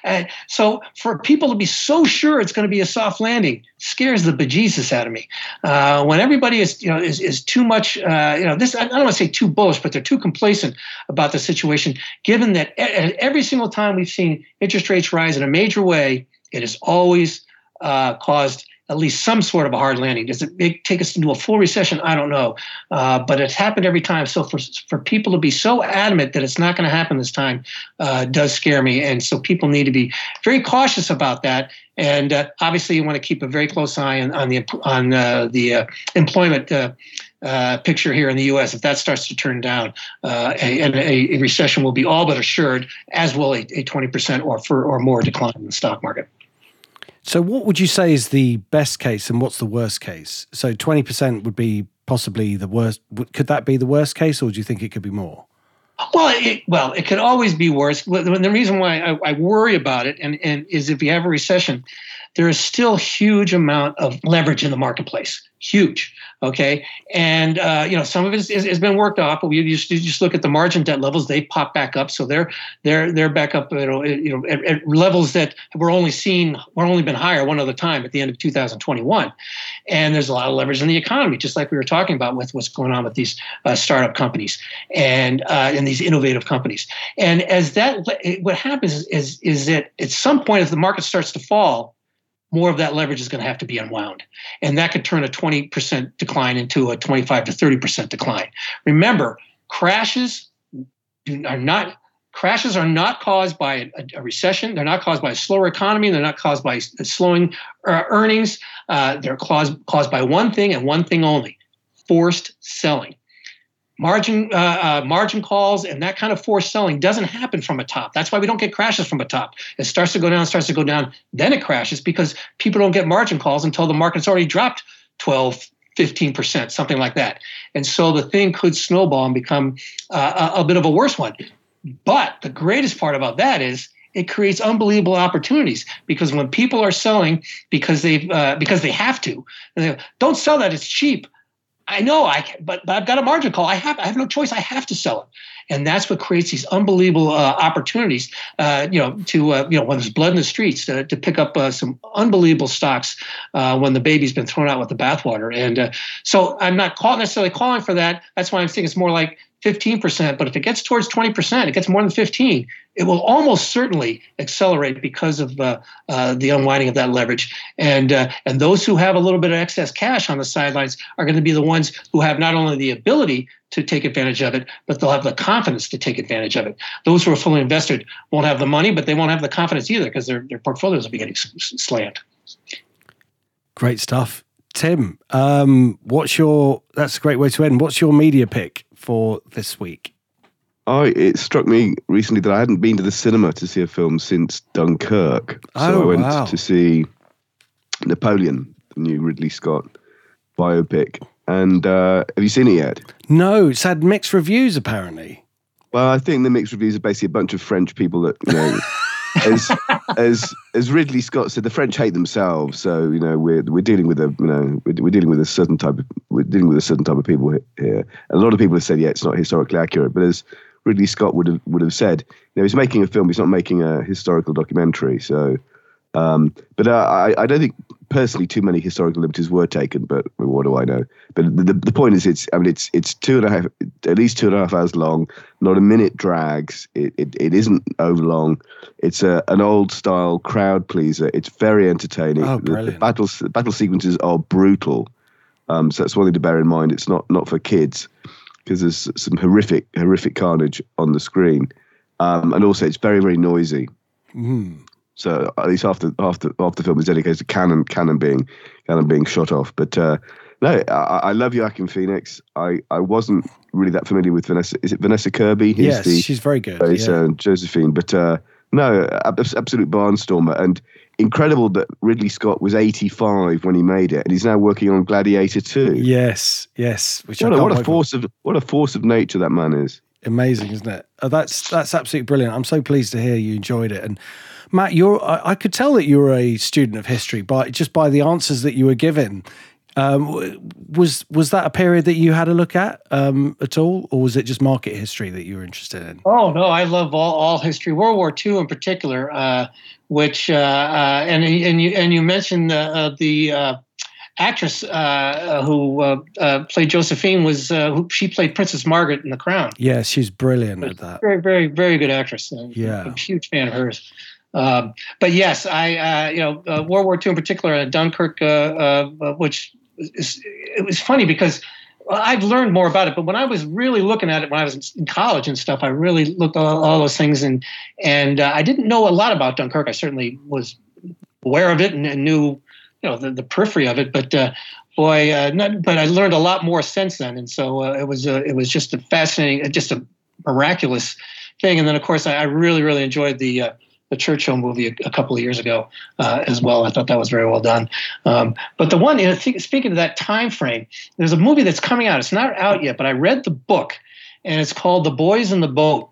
And so for people to be so sure it's going to be a soft landing scares the bejesus out of me. Uh, when everybody is, you know, is, is too much, uh, you know, this, I don't want to say too bullish, but they're too complacent about the situation, given that every single time we've seen interest rates rise in a major way, it has always uh, caused at least some sort of a hard landing. Does it take us into a full recession? I don't know, uh, but it's happened every time. So for for people to be so adamant that it's not going to happen this time uh, does scare me, and so people need to be very cautious about that. And uh, obviously, you want to keep a very close eye on, on the on uh, the uh, employment. Uh, picture here in the U.S. If that starts to turn down, uh, a, a, a, recession will be all but assured, as will a, a 20% or for, or more decline in the stock market. So, what would you say is the best case and what's the worst case? So, 20% would be possibly the worst. Could that be the worst case, or do you think it could be more? Well, it, well, it could always be worse. The reason why I, I worry about it and, and is if you have a recession, there is still huge amount of leverage in the marketplace huge. Okay, and uh, you know some of it has been worked off, but we just, just look at the margin debt levels; they pop back up, so they're they're they're back up, you know, you know, at, at levels that were only seen, were only been higher one other time at the end of 2021. And there's a lot of leverage in the economy, just like we were talking about with what's going on with these uh, startup companies and uh, and these innovative companies. And as that, what happens is, is that at some point, as the market starts to fall more of that leverage is going to have to be unwound. And that could turn a 20% decline into a 25 to 30% decline. Remember, crashes are not crashes are not caused by a, a, recession. They're not caused by a slower economy. They're not caused by slowing uh, earnings. Uh, they're caused caused by one thing and one thing only: forced selling margin uh, uh, margin calls and that kind of forced selling doesn't happen from a top. That's why we don't get crashes from a top. It starts to go down, starts to go down, then it crashes because people don't get margin calls until the market's already dropped 12, 15%, something like that. And so the thing could snowball and become uh, a, a bit of a worse one. But the greatest part about that is it creates unbelievable opportunities because when people are selling because they uh, because they have to, they don't sell that it's cheap. I know I but, but I've got a margin call. I have I have no choice. I have to sell it, and that's what creates these unbelievable uh, opportunities. Uh, you know, to uh, you know when there's blood in the streets to, to pick up uh, some unbelievable stocks uh, when the baby's been thrown out with the bathwater. And uh, so I'm not call- necessarily calling for that. That's why I'm saying it's more like 15%. But if it gets towards 20%, it gets more than 15, it will almost certainly accelerate because of uh, uh, the unwinding of that leverage. And uh, and those who have a little bit of excess cash on the sidelines are going to be the ones who have not only the ability to take advantage of it, but they'll have the confidence to take advantage of it. Those who are fully invested won't have the money, but they won't have the confidence either because their their portfolios will be getting slammed. Great stuff. Tim, um, what's your? That's a great way to end. What's your media pick for this week? Oh, it struck me recently that I hadn't been to the cinema to see a film since Dunkirk. So oh, I went wow. to see Napoleon, the new Ridley Scott biopic. And uh, have you seen it yet? No, it's had mixed reviews apparently. Well, I think the mixed reviews are basically a bunch of French people that you know as as as Ridley Scott said, the French hate themselves. So you know we're we're dealing with a you know we're, we're dealing with a certain type of we're dealing with a certain type of people here. A lot of people have said, yeah, it's not historically accurate, but as Ridley Scott would have would have said, you know, he's making a film. He's not making a historical documentary. So, um, but uh, I I don't think personally too many historical liberties were taken. But what do I know? But the, the, point is, it's I mean, it's it's two and a half, at least two and a half hours long. Not a minute drags. It it, it isn't over long. It's a an old style crowd pleaser. It's very entertaining. Oh, the, brilliant. the battle the battle sequences are brutal. Um, so that's one thing to bear in mind. It's not not for kids because there's some horrific horrific carnage on the screen, um, and also it's very very noisy. So at least half the half the half the film is dedicated to cannon cannon being cannon being shot off. But uh, no, I, I love Joaquin Phoenix. I, I wasn't really that familiar with Vanessa. Is it Vanessa Kirby? Who's yes, the, she's very good. plays yeah. uh, Josephine. But uh, no, absolute barnstormer and incredible that Ridley Scott was 85 when he made it, and he's now working on Gladiator 2. Yes, yes. Which What I a, what a force of what a force of nature that man is. amazing, isn't it? Oh, that's that's absolutely brilliant. I'm so pleased to hear you enjoyed it. And Matt, you're I, could tell that you were a student of history by just by the answers that you were given. Um, was was that a period that you had a look at um, at all, or was it just market history that you were interested in? Oh no, I love all, all history. World War II in particular, uh, which uh, uh, and and you and you mentioned uh, uh, the uh, actress uh, who played Josephine was uh, who, she played Princess Margaret in The Crown. Yeah, she's brilliant at that. Very very very good actress. Yeah. I'm a huge fan of hers. Um, but yes, I uh, you know uh, World War II in particular, uh, Dunkirk, uh, uh, which is it was funny because I've learned more about it. But when I was really looking at it when I was in college and stuff, I really looked at all, all those things and and I didn't know a lot about Dunkirk. I certainly was aware of it and, and knew you know the, the periphery of it, but. Boy, uh, not, but I learned a lot more since then, and so uh, it was it was just a fascinating, just a miraculous thing. And then, of course, I, I really really enjoyed the uh, the Churchill movie a, a couple of years ago uh, as well. I thought that was very well done. Um, but the one, you know, th- speaking of that time frame, there's a movie that's coming out. It's not out yet, but I read the book, and it's called The Boys in the Boat,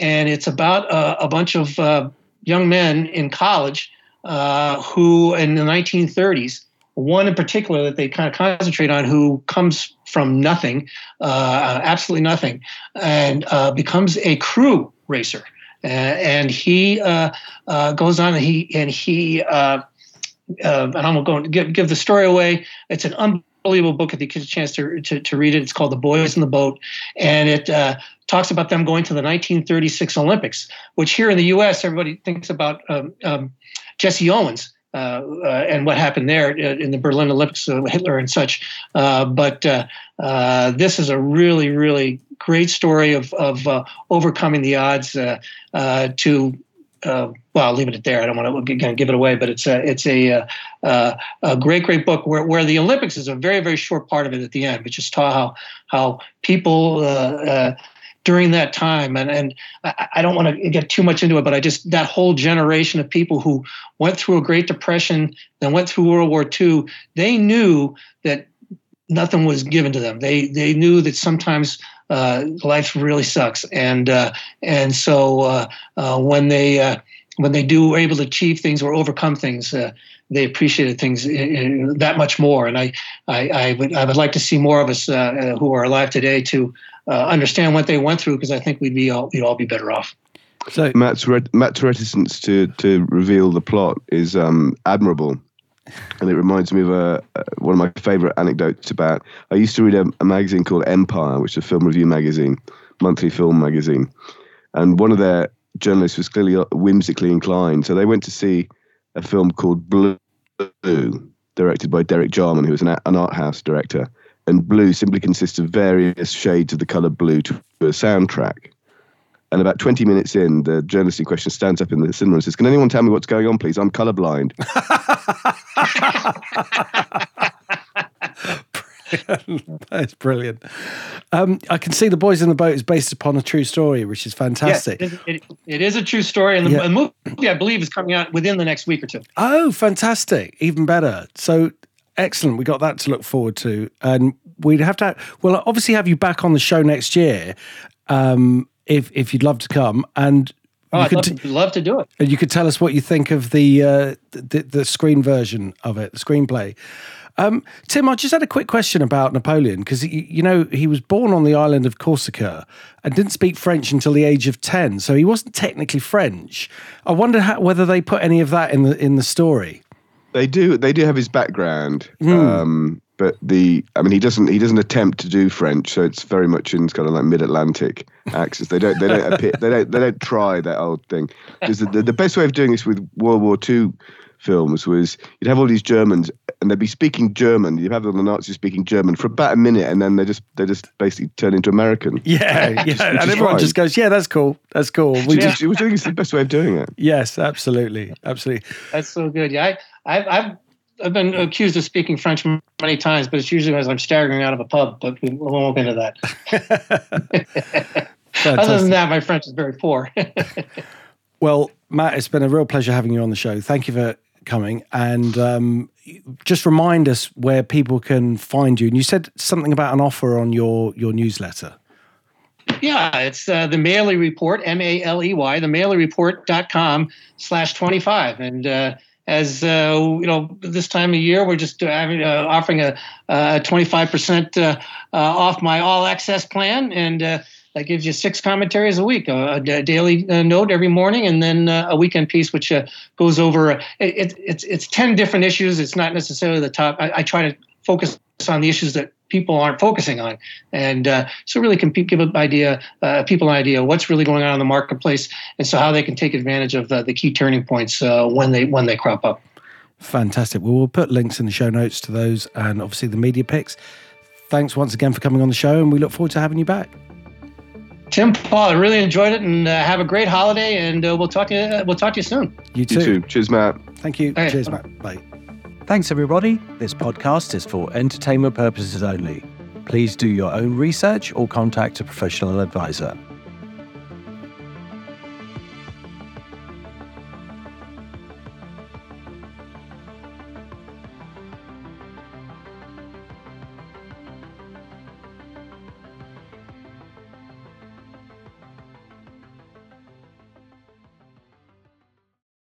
and it's about uh, a bunch of uh, young men in college uh, who, in the 1930s. One in particular that they kind of concentrate on, who comes from nothing, uh, absolutely nothing, and uh, becomes a crew racer. Uh, and he uh, uh, goes on and he and he and I'm going to give, give the story away. It's an unbelievable book if you get a chance to, to, to read it. It's called The Boys in the Boat, and it talks about them going to the 1936 Olympics, which here in the U.S. everybody thinks about um, um, Jesse Owens. Uh, uh, and what happened there uh, in the Berlin Olympics, uh, Hitler and such. Uh, but this is a really, really great story of of overcoming the odds to. Well, I'll leave it at there. I don't want to give it away, but it's a it's a, uh, a great great book where, where the Olympics is a very very short part of it at the end, but just taught how how people during that time and and I, I don't want to get too much into it, but I just that whole generation of people who went through a Great Depression, then went through World War II, they knew that nothing was given to them. They they knew that sometimes uh, life really sucks, and uh, and so uh, uh, when they uh, when they do able to achieve things or overcome things, uh, they appreciated things uh, uh, that much more. And I I, I would I would like to see more of us uh, who are alive today to uh, understand what they went through because I think we'd be all we'd all be better off. So Matt's ret- Matt's reticence to to reveal the plot is um, admirable, and it reminds me of a, uh, one of my favourite anecdotes about. I used to read a, a magazine called Empire, which is a film review magazine, monthly film magazine, and one of their journalists was clearly whimsically inclined, so they went to see a film called Blue, directed by Derek Jarman, who was an, an art house director. And blue simply consists of various shades of the colour blue to a soundtrack. And about 20 minutes in, the journalist in question stands up in the cinema and says, Can anyone tell me what's going on, please? I'm colorblind. That's brilliant. Um, I can see the boys in the boat is based upon a true story, which is fantastic. Yes, it, it, it is a true story, and the, Yeah. the movie I believe is coming out within the next week or two. Oh, fantastic! Even better. So excellent. We got that to look forward to, and we'd have to. Well, obviously, have you back on the show next year, um, if if you'd love to come. And Oh, you I'd could love, t- to, love to do it. and you could tell us what you think of the uh, the, the screen version of it, the screenplay. Um, Tim, I just had a quick question about Napoleon because you know he was born on the island of Corsica and didn't speak French until the age of ten, so he wasn't technically French. I wonder how, whether they put any of that in the in the story. They do. They do have his background, um, but the. I mean, he doesn't. He doesn't attempt to do French, so it's very much in kind of like mid-Atlantic accents. They don't. They don't appear. They don't. They don't try that old thing. Because the, the, the best way of doing this with World War II films was you'd have all these Germans and they'd be speaking German. You'd have all the Nazis speaking German for about a minute, and then they just they just basically turn into American. Yeah, yeah, which and is everyone fine. just goes, "Yeah, that's cool, that's cool." We Which just, is, which I think is the best way of doing it. yes, absolutely, absolutely. That's so good. Yeah, I, I've, I've, I've been accused of speaking French many times, but it's usually as I'm staggering out of a pub. But we won't get into that. Other than that, my French is very poor. Well, Matt, it's been a real pleasure having you on the show. Thank you for coming. And um, just remind us where people can find you. And you said something about an offer on your your newsletter. Yeah, it's uh, the Maley Report, M A L E Y, the MaleyReport.com slash 25. And uh, as uh, you know, this time of year, we're just uh, uh, offering a, a 25% uh, uh, off my all access plan. And uh, that gives you six commentaries a week, a, a daily uh, note every morning, and then uh, a weekend piece, which uh, goes over. Uh, it, it's it's ten different issues. It's not necessarily the top. I, I try to focus on the issues that people aren't focusing on, and uh, so really can give an idea, uh, people an idea what's really going on in the marketplace, and so how they can take advantage of the, the key turning points uh, when they when they crop up. Fantastic. Well, we'll put links in the show notes to those and obviously the media picks. Thanks once again for coming on the show, and we look forward to having you back. Tim, Paul, I really enjoyed it, and uh, have a great holiday, and uh, we'll talk to you. We'll talk to you soon. You too. You too. Cheers, Matt. Thank you. All right. Cheers, Matt. Bye. Thanks, everybody. This podcast is for entertainment purposes only. Please do your own research or contact a professional advisor.